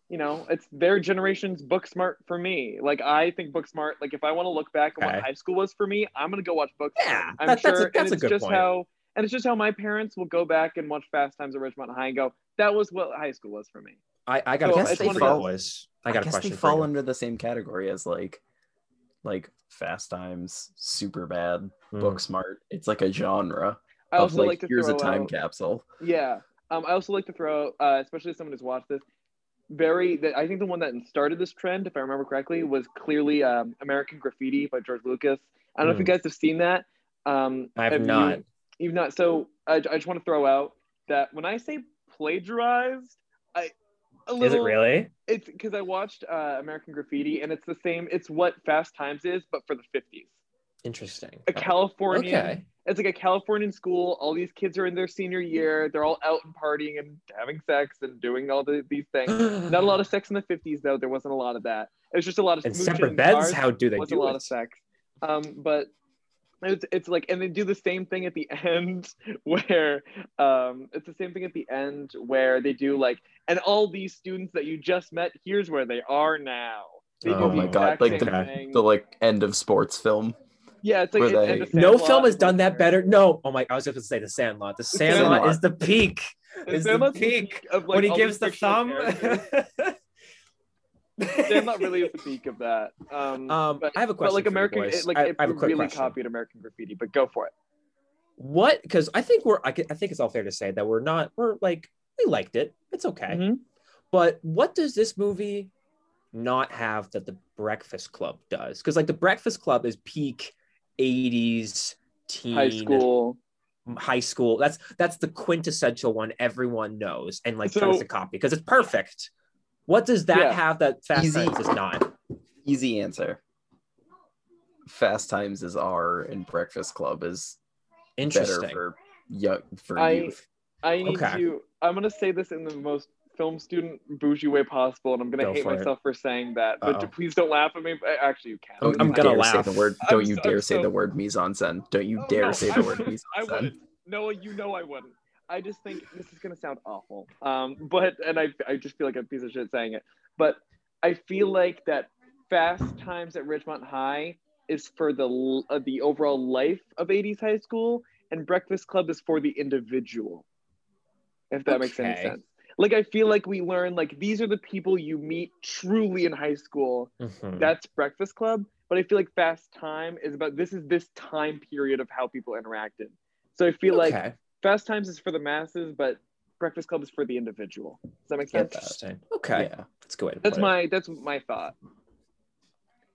you know it's their generation's book smart for me. Like I think book smart. Like if I want to look back on Okay. what high school was for me, I'm gonna go watch book. Yeah, I'm that- that's a- sure, that's and a it's good just point. how and it's just how my parents will go back and watch Fast Times at Ridgemont High and go, that was what high school was for me. I, I got a So question for you, boys. I I, got a guess question they fall you. under the same category as like like Fast Times, Superbad, Mm. Booksmart. It's like a genre. I of, also like, to here's throw a time out, capsule. Yeah. Um, I also like to throw, uh, especially as someone who's watched this, very. That I think the one that started this trend, if I remember correctly, was clearly um, American Graffiti by George Lucas. I don't know if you Hmm. guys have seen that. Um, I have you- not. You've not. So I, I just want to throw out that when I say plagiarized, I a little. Is it really? It's because I watched uh, American Graffiti, and it's the same. It's what Fast Times is, but for the fifties. Interesting. A California. Okay. it's like a Californian school. All these kids are in their senior year. They're all out and partying and having sex and doing all the, these things. Not a lot of sex in the 50s, though. There wasn't a lot of that. It was just a lot of in separate beds. cars. How do they do a lot it? of sex. Um, but it's, it's like, and they do the same thing at the end where um, it's the same thing at the end where they do like, and all these students that you just met, here's where they are now. They Oh my God, like the- The like end of sports film. yeah, it's like it- they- the No Sandlot film has done that better. No. Oh my! I was just going to say the Sandlot. The Sandlot, Sandlot. is the peak. The Is the Sandlot's peak of, like, when he gives the thumb. characters. not really at the peak of that. Um, Um, but, I have a but question like for you American, it, like I- it I have a quick really question. copied American Graffiti. But go for it. what? Because I think we're. I, I think it's all fair to say that we're not. We're like we liked it. It's okay. Mhm. But what does this movie not have that the Breakfast Club does? Because like the Breakfast Club is peak '80s teen High school. high school. That's that's the quintessential one everyone knows and like So- tries to copy because it's perfect. What does that Yeah. have that Fast Easy. Times does not? Easy answer. Fast Times is R and Breakfast Club is better Interesting. for young for I- youth. I need Okay. to. I'm gonna say this in the most film student bougie way possible, and I'm gonna Go hate for it. myself for saying that. But Uh-oh. please don't laugh at me. But uh, Actually, you can. Don't I'm gonna laugh. say the word. I'm Don't you so- dare I'm say so- the word mise en scène. Don't you Oh, dare no, say I the word wouldn't. mise en scène. Noah, you know I wouldn't. I just think this is gonna sound awful. Um, but and I I just feel like a piece of shit saying it. But I feel like that Fast Times at Ridgemont High is for the uh, the overall life of 80s high school, and Breakfast Club is for the individual. If that makes any sense. Like I feel like we learn like these are the people you meet truly in high school. Mhm. That's Breakfast Club. But I feel like Fast Time is about this is this time period of how people interacted. So I feel like okay. Fast Times is for the masses, but Breakfast Club is for the individual. Does that make sense? Interesting. Okay. Yeah. That's a good way to That's put it. my that's my thought.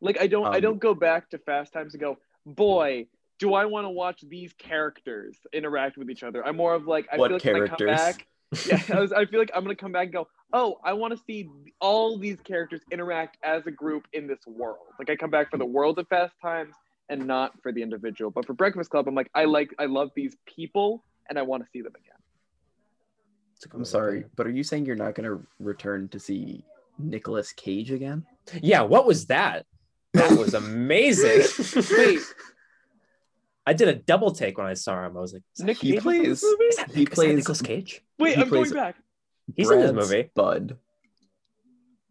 Like I don't I Um, don't go back to Fast Times and go, boy, do I want to watch these characters interact with each other? I'm more of like I feel like when I come back. Yeah, I, was, I feel like I'm gonna come back and go, oh, I want to see all these characters interact as a group in this world. Like I come back for the world of Fast Times and not for the individual. But for Breakfast Club, I'm like, I like I love these people and I want to see them again. That's a good I'm sorry, but are you saying you're not going to return to see Nicolas Cage again? Yeah. What was that? That was amazing. Wait, I did a double take when I saw him. I was like, is that, Nick He Cage was plays- movie? is that, He is that plays- Nicolas Cage? Wait, he I'm going back. He's in this movie. Bud.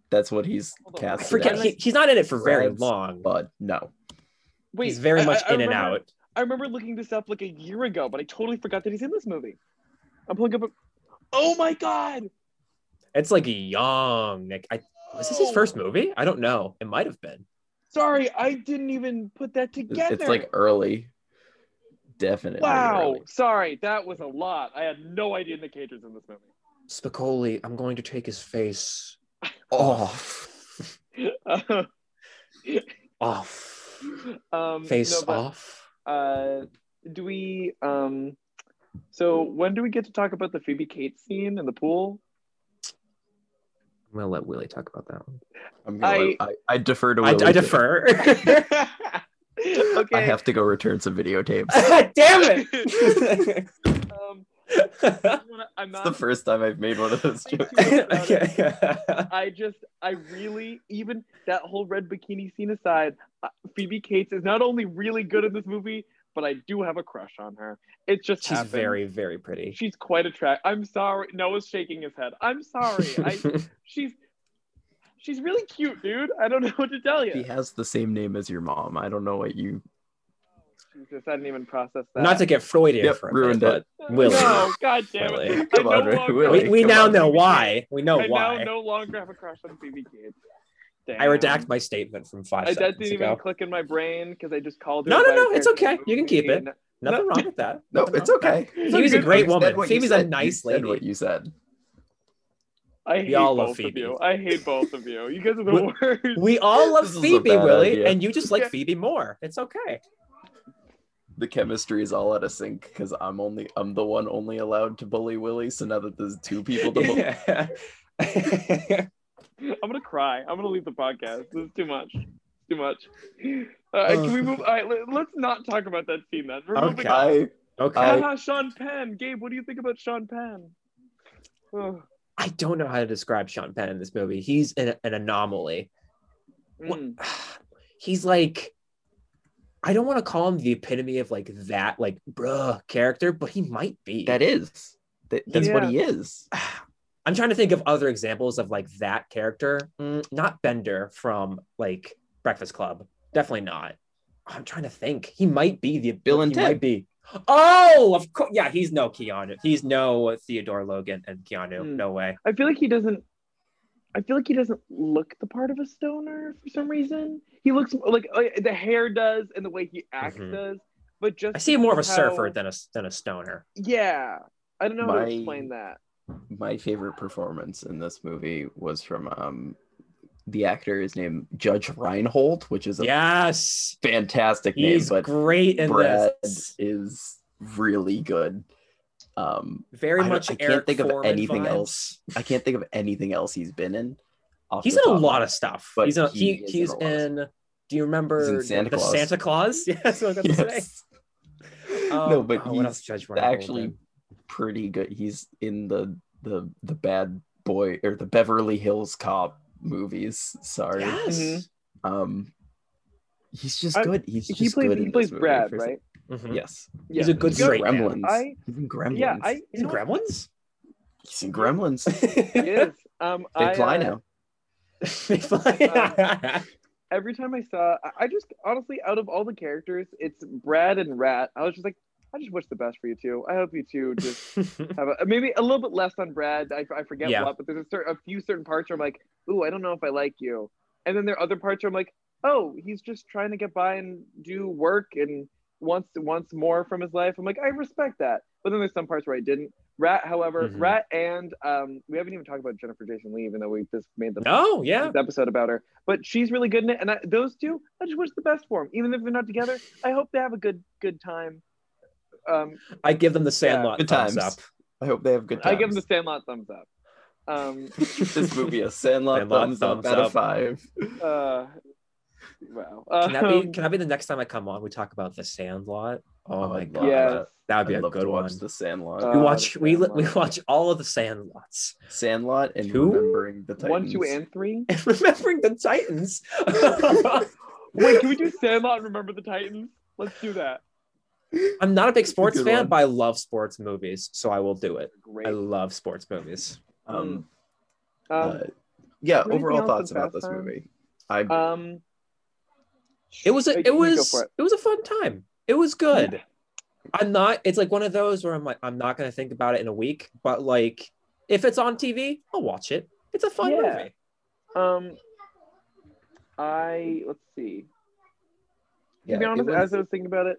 That's what he's Hold on. I cast. forget. as. He, he's not in it for very long. Bud. No. Wait, he's very I- much I- I in and out. I remember looking this up like a year ago, but I totally forgot that he's in this movie. I'm pulling up. A... Oh my god! It's like young Nick. I was this his Oh. first movie? I don't know. It might have been. Sorry, I didn't even put that together. it's like early. Definitely. wow. early. Sorry, that was a lot. I had no idea Nick Cage was in this movie. Spicoli, I'm going to take his face off. Off. um, Face no, but, off. Uh, do we? Um, so when do we get to talk about the Phoebe Cates scene in the pool? I'm gonna let Willie talk about that one. I'm gonna, I, I, defer to I, Willie. I too. defer. okay. I have to go return some videotapes. Damn it! um, wanna- I'm It's not. the first time I've made one of those jokes. too upset about it. I just, I really, even that whole red bikini scene aside, Phoebe Cates is not only really good in this movie, but I do have a crush on her. It just She's happened. very, very pretty. She's quite attractive. I'm sorry. Noah's shaking his head. I'm sorry. I, she's, she's really cute, dude. I don't know what to tell you. He has the same name as your mom. I don't know what you. Jesus, I didn't even process that. Not to get Freudian Yep, for a ruined minute, it. Willie. No, God damn Willie. it. Come I on, no longer- Willie. We, we Come now on, know Phoebe why. We know I why. now no longer have a crush on Phoebe Cates. Damn. I redact my statement from five I, that seconds didn't even ago. click in my brain because I just called her. No, no, no, it's okay. You can keep it. and- Nothing wrong with that. No, Nothing it's okay. Phoebe's a great woman. Phoebe's a nice You said lady. What you said. I hate all love both of Phoebe. you. I hate both of you. You guys are the We- worst. We all love This is a Phoebe, bad Willie, idea. and you just like Yeah. Phoebe more. It's okay. The chemistry is all out of sync because I'm only I'm the one only allowed to bully Willie. So now that there's two people to bully, I'm gonna cry. I'm gonna leave the podcast. This is too much. Too much. Uh, can we move? All right, let, us not talk about that scene then. We're Okay. I okay. I- Haha, Sean Penn. Gabe, what do you think about Sean Penn? Oh, I don't know how to describe Sean Penn in this movie. He's an, an anomaly. Mm. He's like, I don't want to call him the epitome of like that, like bruh character, but he might be. that is that, that's what he is. I'm trying to think of other examples of like that character. Mm, not Bender from like Breakfast Club. Definitely not. I'm trying to think. He might be the Bill and he Ted. might be. Oh, of course. Yeah, he's no Keanu. He's no Theodore Logan and Keanu. Hmm. No way. I feel like he doesn't. I feel like he doesn't look the part of a stoner for some reason. He looks like, like the hair does and the way he acts Mhm. does, but just I see him more of a how- surfer than a than a stoner. Yeah, I don't know how My- to explain that. My favorite performance in this movie was from um the actor is named Judge Reinhold, which is a Yes, fantastic he's name, but great in Brad this. is really good. Um, Very I much. I can't Eric think of Forman anything vibes. else. I can't think of anything else he's been in. He's in a lot of stuff. but he's in, he he, in he's of in. Do you remember in Santa the Claus. Santa Claus? Yeah, that's what I was say. Yes. Um, no, but oh, he's actually in? Pretty good. He's in the the the bad boy or the Beverly Hills Cop movies. Sorry. Yes. Mhm. Um, he's just I- good. He's He just plays. good. He in plays this Brad, for some- right? Mhm. Yes. He's a good He's in straight man. Gremlins. I- He's in Gremlins. Yeah, I. He's in know, Gremlins. He's in Gremlins. He is. Um, They I, fly uh, now. They fly- every time I saw, I- I just honestly, out of all the characters, it's Brad and Rat. I was just like, I just wish the best for you two. I hope you two just have a, maybe a little bit less on Brad. I, I forget Yeah. what, but there's a, certain, a few certain parts where I'm like, ooh, I don't know if I like you. And then there are other parts where I'm like, oh, he's just trying to get by and do work and wants wants more from his life. I'm like, I respect that. But then there's some parts where I didn't. Rat, however, Mhm. Rat and um, we haven't even talked about Jennifer Jason Leigh, even though we just made the oh yeah. episode about her. But she's really good in it, and I, those two, I just wish the best for them. Even if they're not together, I hope they have a good good time. Um, I give them the Sandlot Good thumbs times. up. I hope they have good times. I give them the Sandlot thumbs up. Um, this movie a Sandlot, Sandlot thumbs, thumbs up out up. of five. uh, wow. Can that be? Um, Can that be the next time I come on? We talk about the Sandlot. Oh, Oh, my god, love yes. that would be I'd a love good to watch one. the Sandlot. Uh, we watch the we li- we watch all of the Sandlots. Sandlot and Two? remembering the Titans. One, two, and three. And remembering the Titans. Wait, can we do Sandlot and Remember the Titans? Let's do that. I'm not a big sports good fan, one. but I love sports movies, so I will do it. Great. I love sports movies. Um, Um, uh, yeah, overall thoughts about this Times? movie. I um, It was uh, a, it was for it. was a fun time. It was good. I'm not. It's like one of those where I'm like I'm not gonna think about it in a week, but like If it's on TV, I'll watch it. It's a fun Yeah. movie. Um, I let's see. Yeah, to be honest, was- as I was thinking about it,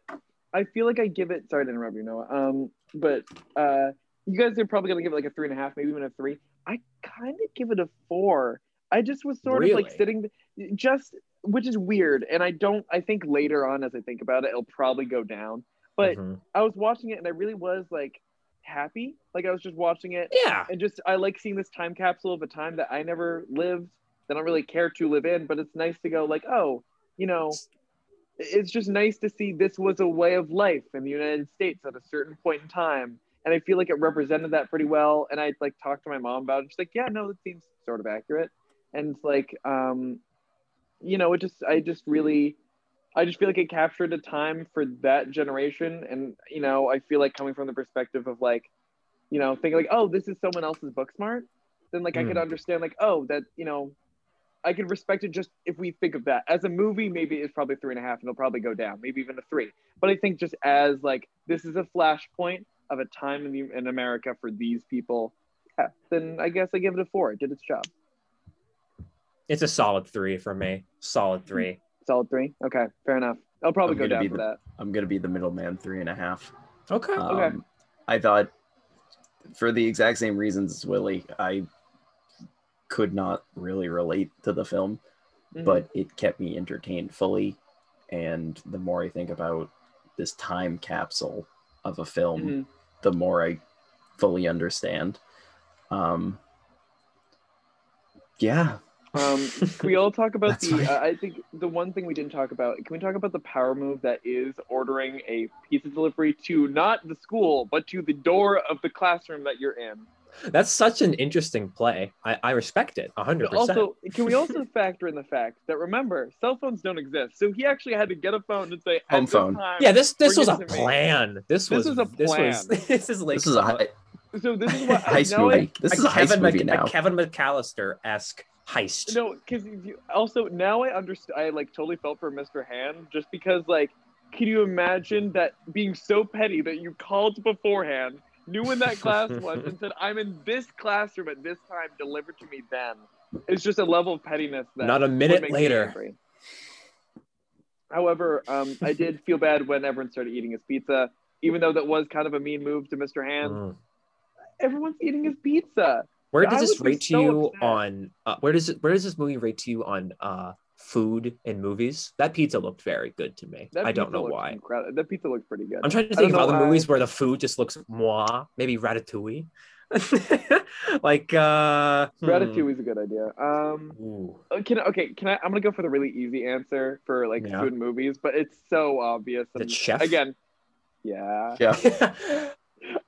I feel like I give it. Sorry to interrupt you, Noah. Um, but uh, you guys are probably gonna give it like a three and a half, maybe even a three. I kind of give it a four. I just was sort of like sitting, just which is weird, and I don't. I think later on, as I think about it, it'll probably go down. But Mhm. I was watching it, and I really was like happy. Like I was just watching it, yeah, and just I like seeing this time capsule of a time that I never lived, that I don't really care to live in, but it's nice to go like, oh, you know, it's just nice to see this was a way of life in the United States at a certain point in time. And I feel like it represented that pretty well. And I like talked to my mom about it. She's like, yeah, no, that seems sort of accurate. And it's like, um, you know, it just I just really I just feel like it captured a time for that generation. And, you know, I feel like coming from the perspective of like, you know, thinking like, oh, this is someone else's book smart, then like I could Mm. understand like, oh, that, you know, I could respect it just if we think of that. As a movie, maybe it's probably three and a half and it'll probably go down, maybe even a three. But I think just as like this is a flashpoint of a time in, the, in America for these people, yeah, then I guess I give it a four. It did its job. it's a solid three for me. Solid three. Solid three. Okay, fair enough. I'll probably I'm go down for the- that. I'm gonna be the middleman, three and a half. Okay. Um, Okay. I thought, for the exact same reasons Willie, I could not really relate to the film, Mhm. but it kept me entertained fully. And the more I think about this time capsule of a film, Mhm. the more I fully understand. Um, yeah, Um, can we all talk about the? Uh, I think the one thing we didn't talk about. Can we talk about the power move that is ordering a pizza delivery to not the school, but to the door of the classroom that you're in? That's such an interesting play. I, I respect it 100%. also, can we also factor in the fact that remember, cell phones don't exist, so he actually had to get a phone and say, Home phone. time-" Yeah, this this was a plan. This, This was is a This was plan. this is like this is a some- hei- So this is what heist now I- movie. This a is a heist Kevin movie Mc- now. a Kevin McCallister esque heist. No, because also now I understand. I like totally felt for Mr. Hand just because like, can you imagine that being so petty that you called beforehand, knew when that class was, and said, "I'm in this classroom at this time. delivered to me then." It's just a level of pettiness that Not a minute later. However, um, I did feel bad when everyone started eating his pizza, even though that was kind of a mean move to Mr. Hand. Mm. Everyone's eating his pizza. Where I does this rate to so you upset. on? Uh, where does it? Where does this movie rate to you on uh, food in movies? That pizza looked very good to me. That I don't know why. incredible. That pizza looks pretty good. I'm trying to think of don't know other why. movies where the food just looks moi. Maybe Ratatouille. like uh, hmm. Ratatouille is a good idea. Um, Ooh. uh, can okay, can I? I'm gonna go for the really easy answer for like Yeah. food movies, but it's so obvious. The chef? again. Yeah, Yeah.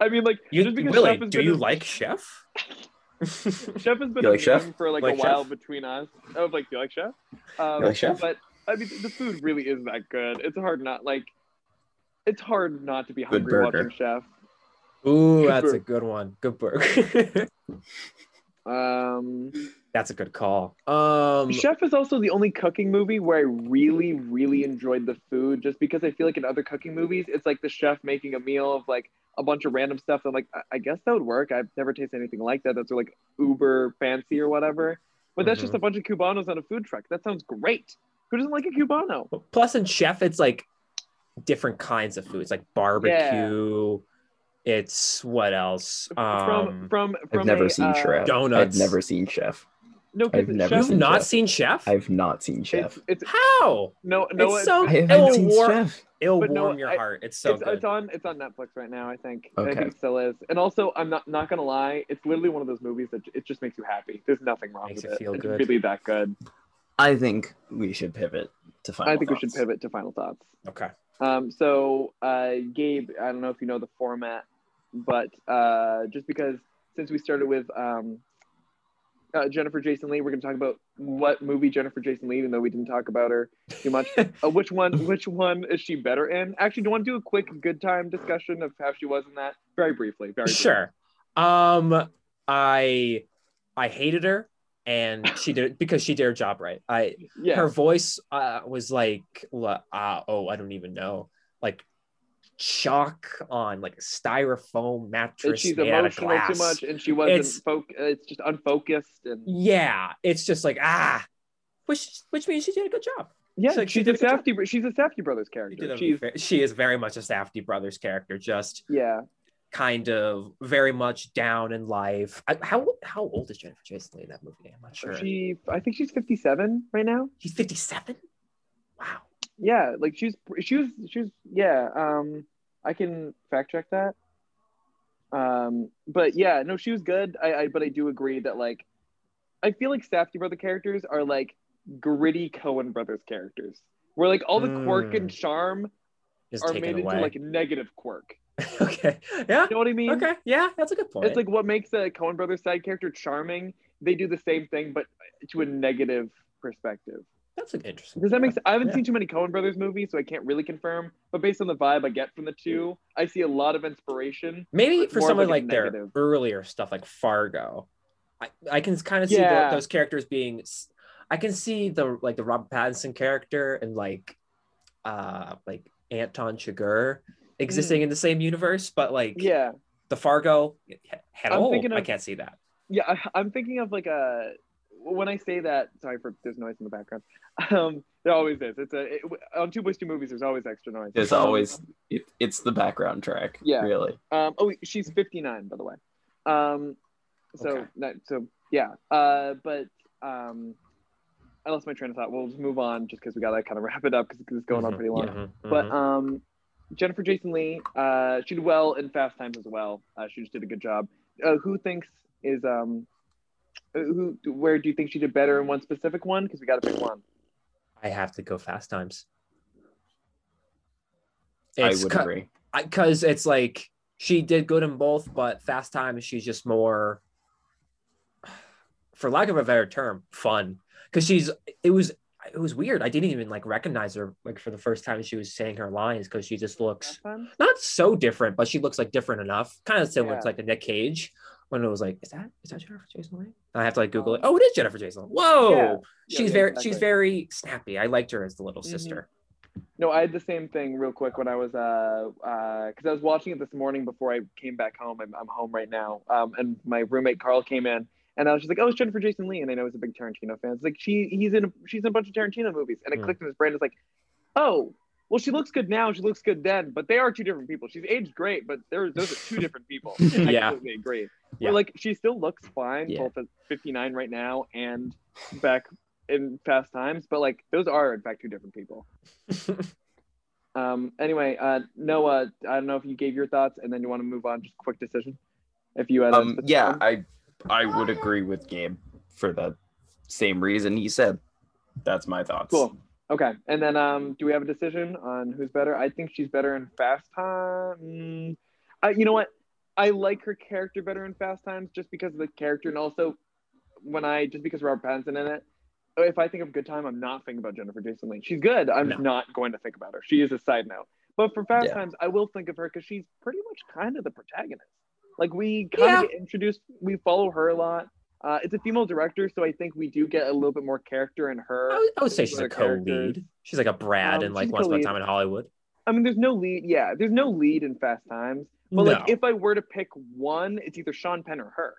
I mean, like you, just because Willie, Chef has do been you a- like Chef? Chef has been like Chef? for like, Like a while Chef? between us. Oh, like do you like Chef? Um, You like Chef? But I mean, the food really is that good. It's hard not like. It's hard not to be hungry burger. watching Chef. Ooh, Good that's a good one. Good burger. Um, that's a good call. Um, Chef is also the only cooking movie where I really, really enjoyed the food, just because I feel like in other cooking movies, it's like the chef making a meal of like a bunch of random stuff. I'm like, I, I guess that would work. I've never tasted anything like that. That's like uber fancy or whatever. But that's just a bunch of cubanos on a food truck. That sounds great. Who doesn't like a cubano? plus in Chef, it's like different kinds of foods, like barbecue. It's what else? from Um, from from I've never a, seen uh, Chef. Donuts. I've never seen Chef. No, 'cause I've never Chef, you've seen not Chef. seen Chef? I've not seen Chef. It's, it's How? no no. It's so- I It'll haven't seen war- Chef. It'll But no, warm your I- heart. It's so it's, good. it's on it's on Netflix right now. I think. I Okay. think it still is. And also, I'm not not gonna lie. It's literally one of those movies that it just makes you happy. There's nothing wrong Makes with it. feel it's good. really that good. I think we should pivot to final. I think we should pivot to final thoughts. okay. Um, so, uh, Gabe, I don't know if you know the format, but uh, just because since we started with um, uh, Jennifer Jason Leigh, we're going to talk about what movie Jennifer Jason Leigh, even though we didn't talk about her too much. uh, which one? Which one is she better in? Actually, do you want to do a quick good time discussion of how she was in that? Very briefly. Very briefly. Sure. Um, I I hated her, and she did because she did her job right. I Yeah. her voice uh, was like, uh, oh, I don't even know, like chalk on like a styrofoam mattress And she's emotional too much, and she wasn't. It's- it's just unfocused, and Yeah, it's just like ah, which which means she did a good job. yeah, like she's did a good job. Safdie. She's a Safdie Brothers character. a She's she is very much a Safdie brothers character, just yeah. kind of very much down in life. I, how how old is Jennifer Jason Leigh in that movie? I'm not sure. She, I think she's 57 right now. She's 57. Wow. Yeah, like she's she's she's yeah. Um, I can fact check that. Um, but yeah, no, she was good. I, I but I do agree that like, I feel like Safdie brother characters are like gritty Coen brothers characters, where like all the quirk Mm. and charm Is are made into away. like negative quirk. okay. Yeah. You know what I mean? Okay. Yeah, that's a good point. It's like what makes a Coen brothers side character charming. They do the same thing, but to a negative perspective. That's interesting. Does that make sense? I haven't Yeah. seen too many Coen Brothers movies, so I can't really confirm. But based on the vibe I get from the two, I see a lot of inspiration. Maybe for more some of of like like their earlier stuff, like Fargo, I, I can kind of see Yeah. tho- those characters being. I can see the like the Robert Pattinson character and like, uh, like Anton Chigurh existing in the same universe, but like Mm. Yeah, the Fargo, at I'm all, thinking I can't see that. yeah. I, I'm thinking of like a. When I say that, sorry for there's noise in the background. Um, there always is. It's a it, on two boys two movies. There's always extra noise. There's Um, always it, it's the background track. Yeah. really. Um, oh, she's 59, by the way. Um, so Okay. that, so yeah. Uh, but um, I lost my train of thought. We'll just move on, just because we gotta kind of wrap it up because it's going on Mhm, pretty long. mhm, But mhm. um, Jennifer Jason Leigh, uh, she did well in Fast Times as well. Uh, she just did a good job. Uh, who thinks is um, Uh, who? Where do you think she did better in one specific one? Because we got to pick one. I have to go Fast Times. I would cu- agree. because it's like she did good in both, but Fast Times she's just more, for lack of a better term, fun. Because she's it was it was weird. I didn't even like recognize her like for the first time she was saying her lines because she just looks not so different, but she looks like different enough, kind of similar Yeah. to like a Nick Cage. When it was like, is that is that Jennifer Jason Leigh? And I have to like Google it. Oh, it is Jennifer Jason. Leigh. Whoa, Yeah. Yeah, she's yeah, very exactly. she's very snappy. I liked her as the little Mhm. sister. No, I had the same thing real quick when I was uh uh because I was watching it this morning before I came back home. I'm, I'm home right now. Um, and my roommate Carl came in, and I was just like, "Oh, it's Jennifer Jason Leigh," and I know he's a big Tarantino fan. It's like she he's in a, she's in a bunch of Tarantino movies, and it Mm. clicked in his brain. It's like, oh, well, she looks good now. She looks good then, but they are two different people. She's aged great, but there those are two different people. I Yeah. completely agree. Yeah. Where, like she still looks fine, Yeah. both at 59 right now and back in Fast Times, but like those are in fact two different people. Um. Anyway, uh, Noah, I don't know if you gave your thoughts, and then you want to move on. Just quick decision. If you had, Um, yeah, one. I I would agree with Gabe for the same reason he said. That's my thoughts. Cool. Okay. And then, um, do we have a decision on who's better? I think she's better in Fast Time. Mm, I, you know what? I like her character better in Fast Times just because of the character, and also when I just because Robert Pattinson in it. If I think of Good Time, I'm not thinking about Jennifer Jason Leigh. She's good. I'm No. not going to think about her. She is a side note. But for Fast Yeah. Times, I will think of her because she's pretty much kind of the protagonist. Like we kind Yeah. of get introduced, we follow her a lot. Uh, it's a female director, so I think we do get a little bit more character in her. I would, I would say she's a co-lead. She's like a Brad Um, in like Once Upon a. Time in Hollywood. I mean, there's no lead. Yeah, there's no lead in Fast Times. But like, if I were to pick one, it's either Sean Penn or her,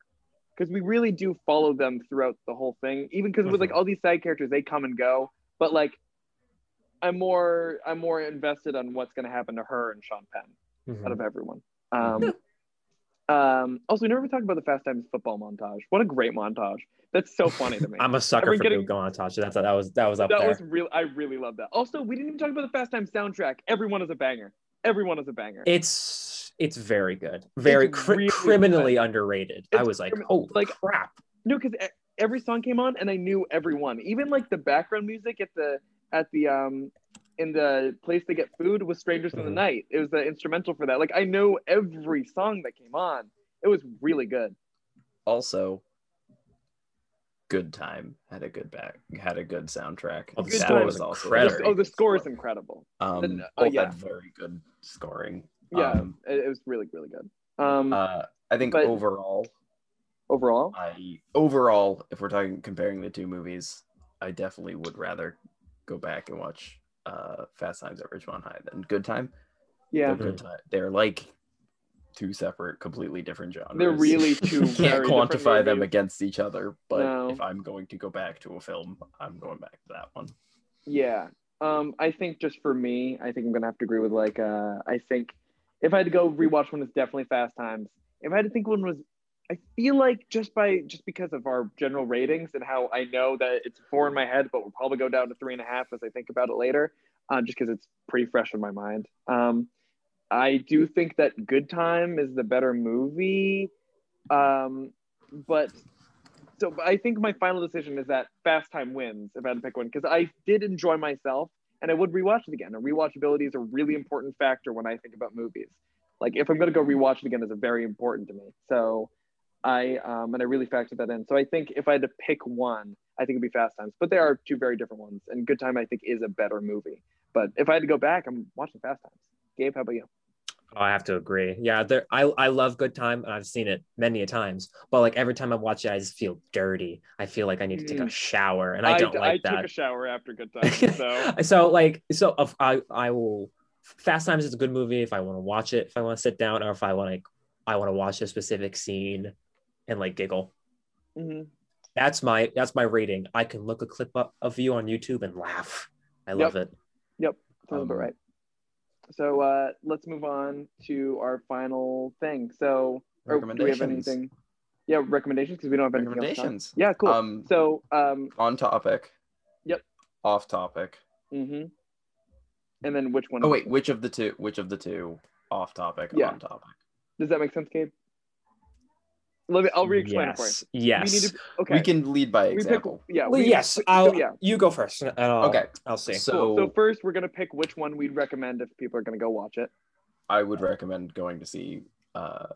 because we really do follow them throughout the whole thing. Even because with like Mm-hmm. all these side characters, they come and go. But like, I'm more I'm more invested on what's going to happen to her and Sean Penn Mhm. out of everyone. Um, um, also, we never talked about the Fast Times football montage. What a great montage! That's so funny to me. I'm a sucker for getting- on Tasha. That's that was that was up that there. was real. I really love that. Also, we didn't even talk about the Fast Times soundtrack. Everyone is a banger. Everyone is a banger. It's it's very good, very It's cri- really criminally underrated. I was like, holy like- crap! No, because every song came on and I knew everyone. Even like the background music at the at the um in the place to get food was "Strangers in the Mhm. Night." It was the instrumental for that. Like I know every song that came on. It was really good. Also, Good Time had a good back had a good soundtrack. Oh, the Good That was was also incredible. very oh, the score is incredible. Um, the- uh, both yeah. had very good scoring. Yeah, Um, it, it was really really good. Um, uh, I think but- overall, overall, I overall, if we're talking comparing the two movies, I definitely would rather go back and watch uh, Fast Times at Ridgemont High than Good Time. Yeah, They're, good ti- they're like two separate, completely different genres. they're really two. can't quantify them against each other. But No. if I'm going to go back to a film, I'm going back to that one. Yeah. Um, I think just for me, I think I'm gonna have to agree with like uh I think if I had to go rewatch one, it's definitely Fast Times. If I had to think one was I feel like just by just because of our general ratings and how I know that it's four in my head, but we'll probably go down to three and a half as I think about it later, uh, just because it's pretty fresh in my mind. Um, I do think that Good Time is the better movie, um, but so I think my final decision is that Fast Time wins if I had to pick one because I did enjoy myself and I would rewatch it again. And rewatchability is a really important factor when I think about movies. Like if I'm gonna go rewatch it again, is very important to me. So I um and I really factored that in. So I think if I had to pick one, I think it'd be Fast Times. But there are two very different ones. And Good Time I think is a better movie. But if I had to go back, I'm watching Fast Times. Gabe, how about you? Oh, I have to agree. Yeah, there. I I love Good Time, and I've seen it many a times. But like every time I watch it, I just feel dirty. I feel like I need to take a Mm. shower, and I don't like I that. took a shower after Good Time. So so like so of I I will Fast Times is a good movie if I want to watch it, if I want to sit down, or if I want to I want to watch a specific scene and like giggle. mhm. That's my that's my rating. I can look a clip up of you on YouTube and laugh. I love it. Yep, sounds about Um, right. So uh, let's move on to our final thing. So, or do we have anything? Yeah, recommendations because we don't have anything else. Recommendations. Yeah, cool. Um, so, um, on topic. Yep. Off topic. mhm. and then which one? Oh wait, which of the two? Which of the two? Off topic. Yeah. On topic. does that make sense, Gabe? Let me. I'll re-explain it for you. yes. Yes. We need to. Okay. We can lead by We pick. example. Yeah. we- yes. I'll, yeah. You go first. and I'll, Okay. I'll see. So, Cool. So first, we're gonna pick which one we'd recommend if people are gonna go watch it. I would recommend going to see uh,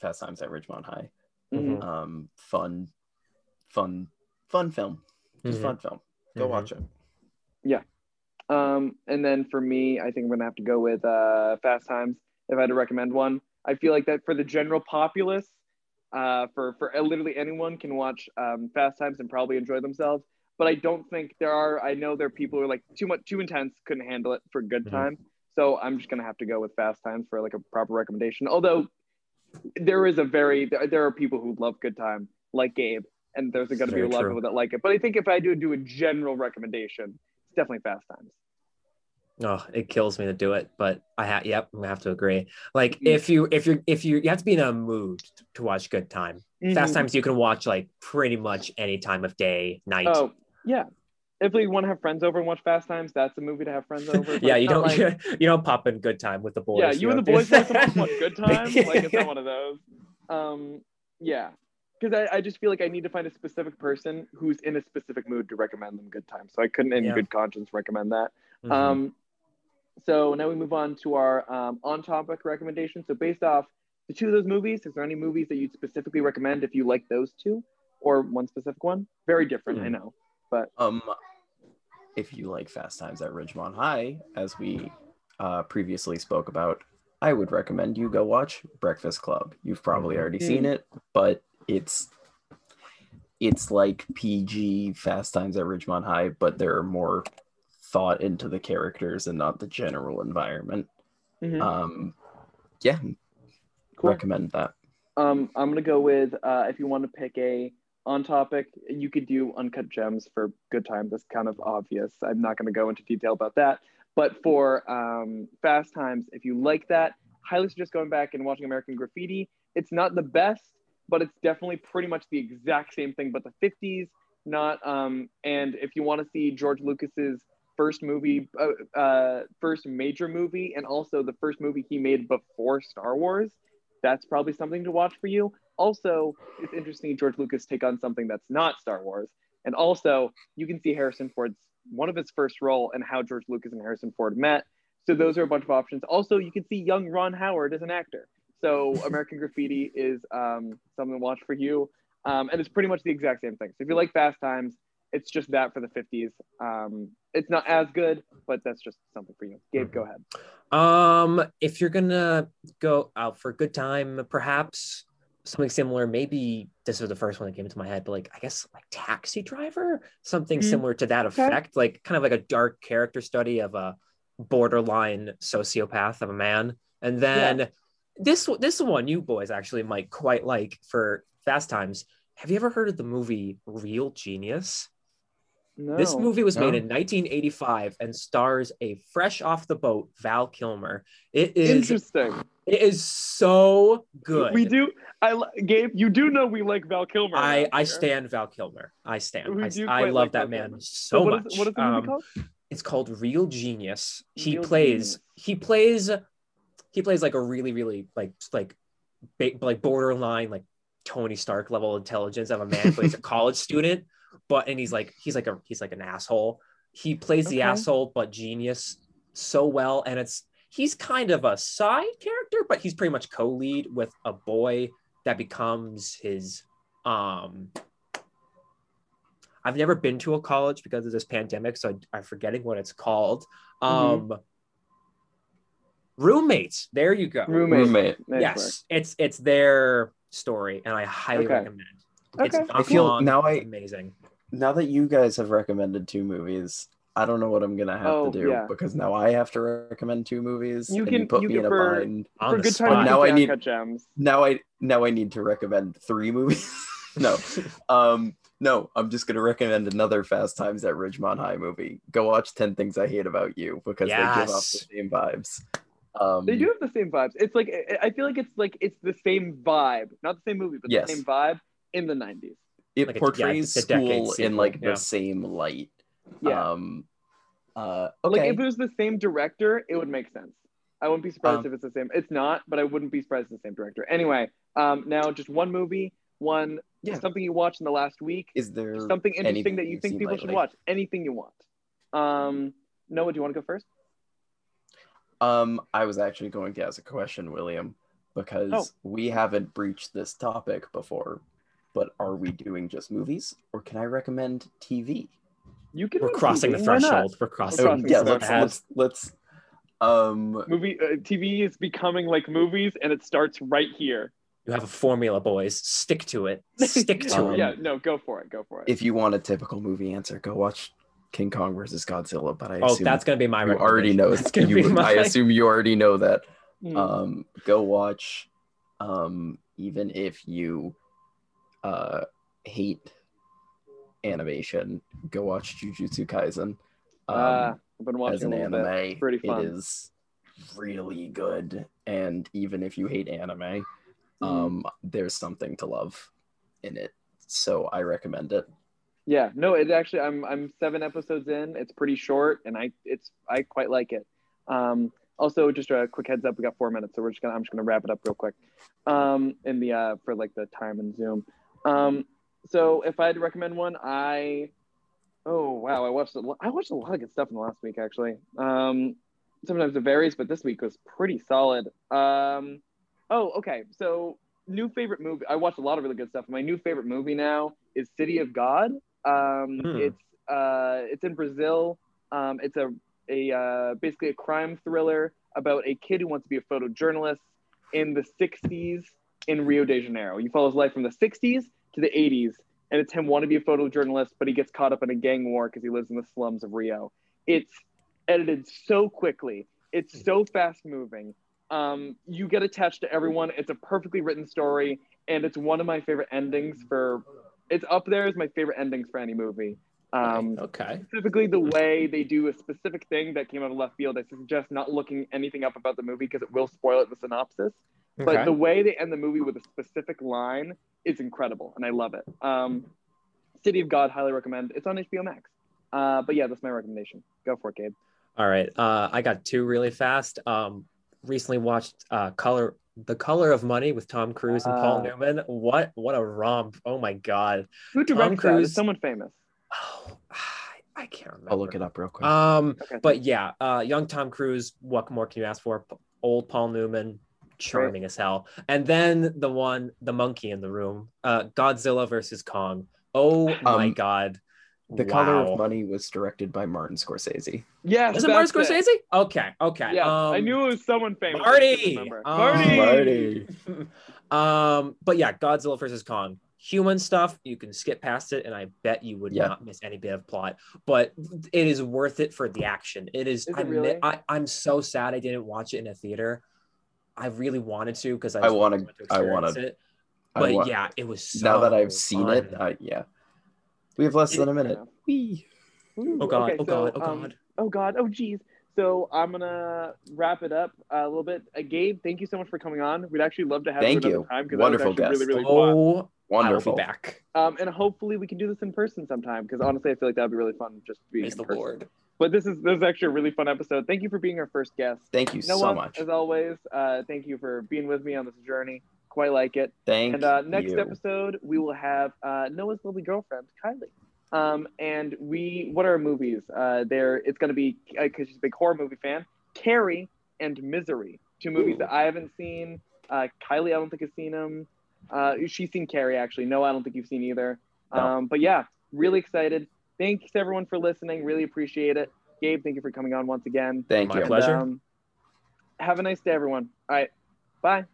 Fast Times at Ridgemont High. Mhm. Mhm. Um, fun, fun, fun film. Just Mhm. fun film. Go Mhm. watch it. Yeah. Um, and then for me, I think I'm gonna have to go with uh, Fast Times. If I had to recommend one, I feel like that for the general populace, uh, for for literally anyone can watch um, Fast Times and probably enjoy themselves. But I don't think there are. I know there are people who are like too much, too intense, couldn't handle it for good Mhm. time. So I'm just gonna have to go with Fast Times for like a proper recommendation. Although there is a very there, there are people who love Good Time, like Gabe, and there's going to be a lot of people that like it. But I think if I do do a general recommendation, it's definitely Fast Times. Oh, it kills me to do it, but I have. Yep, gonna have to agree. Like, Mhm. if you, if you're, if you, you have to be in a mood to watch Good Time. Fast Mhm. Times you can watch like pretty much any time of day, night. Oh yeah. If you want to have friends over and watch Fast Times, that's a movie to have friends over. yeah, you don't, like- you don't pop in Good Time with the boys. yeah, you and the boys want to watch Good Time. Like it's not one of those. Um, yeah, because I, I just feel like I need to find a specific person who's in a specific mood to recommend them Good Time. So I couldn't, in Yeah. good conscience, recommend that. Mhm. Um, so now we move on to our um, on-topic recommendations. So based off the two of those movies, is there any movies that you'd specifically recommend if you like those two, or one specific one? Very different, I Hmm. know, but Um, if you like Fast Times at Ridgemont High, as we uh, previously spoke about, I would recommend you go watch Breakfast Club. You've probably Mhm. already seen it, but it's it's like PG Fast Times at Ridgemont High, but there are more thought into the characters and not the general environment. Mhm. Um, yeah, cool. recommend that. Um, I'm gonna go with uh, if you want to pick a on topic, you could do Uncut Gems for Good Time. That's kind of obvious. I'm not gonna go into detail about that. But for um, Fast Times, if you like that, highly suggest going back and watching American Graffiti. It's not the best, but it's definitely pretty much the exact same thing, but the 50s. Not um, and if you want to see George Lucas's first movie, uh, uh, first major movie, and also the first movie he made before Star Wars, that's probably something to watch for you. Also, it's interesting George Lucas take on something that's not Star Wars. And also, you can see Harrison Ford's one of his first role and how George Lucas and Harrison Ford met. So those are a bunch of options. Also, you can see young Ron Howard as an actor. So American Graffiti is um, something to watch for you. Um, and it's pretty much the exact same thing. So if you like Fast Times, it's just that for the 50s. Um, it's not as good, but that's just something for you. Gabe, go ahead. Um, if you're gonna go out for a good time, perhaps something similar. Maybe this was the first one that came into my head, but like I guess like Taxi Driver, something Mhm. similar to that effect, like kind of like a dark character study of a borderline sociopath of a man. And then this this one you boys actually might quite like for Fast Times. Have you ever heard of the movie Real Genius? No. This movie was made in 1985 and stars a fresh off the boat Val Kilmer. It is Interesting. it is so good. We do. I li- Gabe. You do know we like Val Kilmer. I around I stand Val Kilmer. I stand. We I, do I love like that Val man Kilmer. so what is- much. what is the movie Um, called? It's called Real Genius. He Real plays. Genius. He plays. He plays like a really, really like like, ba- like borderline like Tony Stark level intelligence of a man, but he's a college student. But and he's like he's like a he's like an asshole. He plays the asshole, but genius so well, and it's he's kind of a side character, but he's pretty much co-lead with a boy that becomes his um I've never been to a college because of this pandemic, so I, I'm forgetting what it's called. Um, roommates. There you go. Roommate. Roommate. Yes, it's it's their story, and I highly Okay. recommend. It's Okay. not I feel- long, now I- amazing. Now that you guys have recommended two movies, I don't know what I'm gonna have Oh, to do yeah. because now I have to recommend two movies. You and can- you put you me can in a for- bind. For good spot. time, Now now I I need- cut gems. Now I now I need to recommend three movies. no, um, no, I'm just gonna recommend another Fast Times at Ridgemont High movie. Go watch Ten Things I Hate About You because they give off the same vibes. Um, They do have the same vibes. It's like I- I feel like it's like it's the same vibe, not the same movie, but Yes. the same vibe in the '90s. It Like portrays a decade school in like yeah. the same light. Yeah. Um, uh, Like if it was the same director, it would make sense. I wouldn't be surprised Um, if it's the same. It's not, but I wouldn't be surprised it's the same director. Anyway, um, now just one movie, one Yeah. something you watched in the last week, Is there something interesting that you think seen people should watch. Anything you want. Um, Noah, do you want to go first? Um, I was actually going to ask a question, William, because Oh. we haven't breached this topic before. But are we doing just movies, or can I recommend TV? You can. We're crossing the TV. Why not? threshold. We're crossing. We're Oh, crossing yeah, the let's threshold. let's let's. Um, Movie uh, TV is becoming like movies, and it starts right here. You have a formula, boys. Stick to it. Stick to Um, it. yeah, no, go for it. Go for it. if you want a typical movie answer, go watch King Kong versus Godzilla. But I Oh, assume that's gonna be my. you already recommendation. know. That's gonna You, be my. I assume you already know that. Hmm. um go watch um even if you uh hate animation go watch jujutsu kaisen um Uh, I've been as watching an a little bit. anime Pretty fun. it is really good and even if you hate anime Mm. um there's something to love in it so i recommend it Yeah, no, it actually I'm I'm seven episodes in. It's pretty short, and I it's I quite like it. Um, also, just a quick heads up, we got four minutes, so we're just gonna I'm just gonna wrap it up real quick. Um, in the uh for like the time and Zoom. Um, so if I had to recommend one, I oh wow, I watched a I watched a lot of good stuff in the last week actually. Um, sometimes it varies, but this week was pretty solid. Um, oh okay, so new favorite movie. I watched a lot of really good stuff. My new favorite movie now is City of God. Um, Hmm. It's uh, it's in Brazil. Um, it's a a uh, basically a crime thriller about a kid who wants to be a photojournalist in the '60s in Rio de Janeiro. You follow his life from the '60s to the '80s, and it's him wanting to be a photojournalist, but he gets caught up in a gang war because he lives in the slums of Rio. It's edited so quickly. It's so fast moving. Um, you get attached to everyone. It's a perfectly written story, and it's one of my favorite endings for. It's up there as my favorite endings for any movie. Um, okay. specifically the way they do a specific thing that came out of left field. I suggest not looking anything up about the movie because it will spoil it the synopsis. But the way they end the movie with a specific line is incredible, and I love it. Um, City of God, highly recommend. It's on HBO Max. Uh, but yeah, that's my recommendation. Go for it, Gabe. All right. Uh, I got two really fast. Um, recently watched uh, Color The Color of Money with Tom Cruise and Paul Ah. Newman. What what a romp! Oh my god. Who Tom directs that? Cruise. It's someone famous. Oh, I can't remember. i'll look it up real quick Um, Okay. but yeah, uh, young Tom Cruise. What more can you ask for? P- Old Paul Newman, charming as hell. And then the one, the monkey in the room, uh, Godzilla versus Kong. Oh my Um, god. the color of money was directed by martin scorsese Yes, Is it Martin that's Scorsese? Okay, okay. Yeah, um, I knew it was someone famous. I just couldn't Marty. Um, Marty. Marty. um, but yeah, Godzilla versus Kong. human stuff you can skip past it and i bet you would Yeah. not miss any bit of plot but it is worth it for the action it is, Is it I'm, really? I, i'm so sad i didn't watch it in a theater i really wanted to because i, I just wanna- wanted to I wanna- experience it but wa- yeah it was so now that I've seen it. I, yeah. We have less It- than a minute. Yeah. Ooh, oh god okay, oh so, god oh um, god Oh God! Oh geez. So I'm gonna wrap it up a little bit. Uh, Gabe, thank you so much for coming on. We'd actually love to have Thank you you. another time because Wonderful that was guest. really really fun. oh Wonderful. i'll be back Um, and hopefully we can do this in person sometime because honestly I feel like that'd be really fun just being praise in the person. lord But this is this is actually a really fun episode. Thank you for being our first guest. Thank you know so much. As always, uh, thank you for being with me on this journey. Quite like it. Thank And uh, next you. episode, we will have uh, Noah's lovely girlfriend, Kylie. Um, and we, what are our movies? Uh, there, it's going to be because she's a big horror movie fan. Carrie and Misery, two movies Ooh. that I haven't seen. Uh, Kylie, I don't think has seen them. Uh, she's seen Carrie actually. No, I don't think you've seen either. No. Um, but yeah, really excited. Thanks everyone for listening. Really appreciate it. Gabe, thank you for coming on once again. Thank My you. pleasure. um, have a nice day, everyone. All right, bye.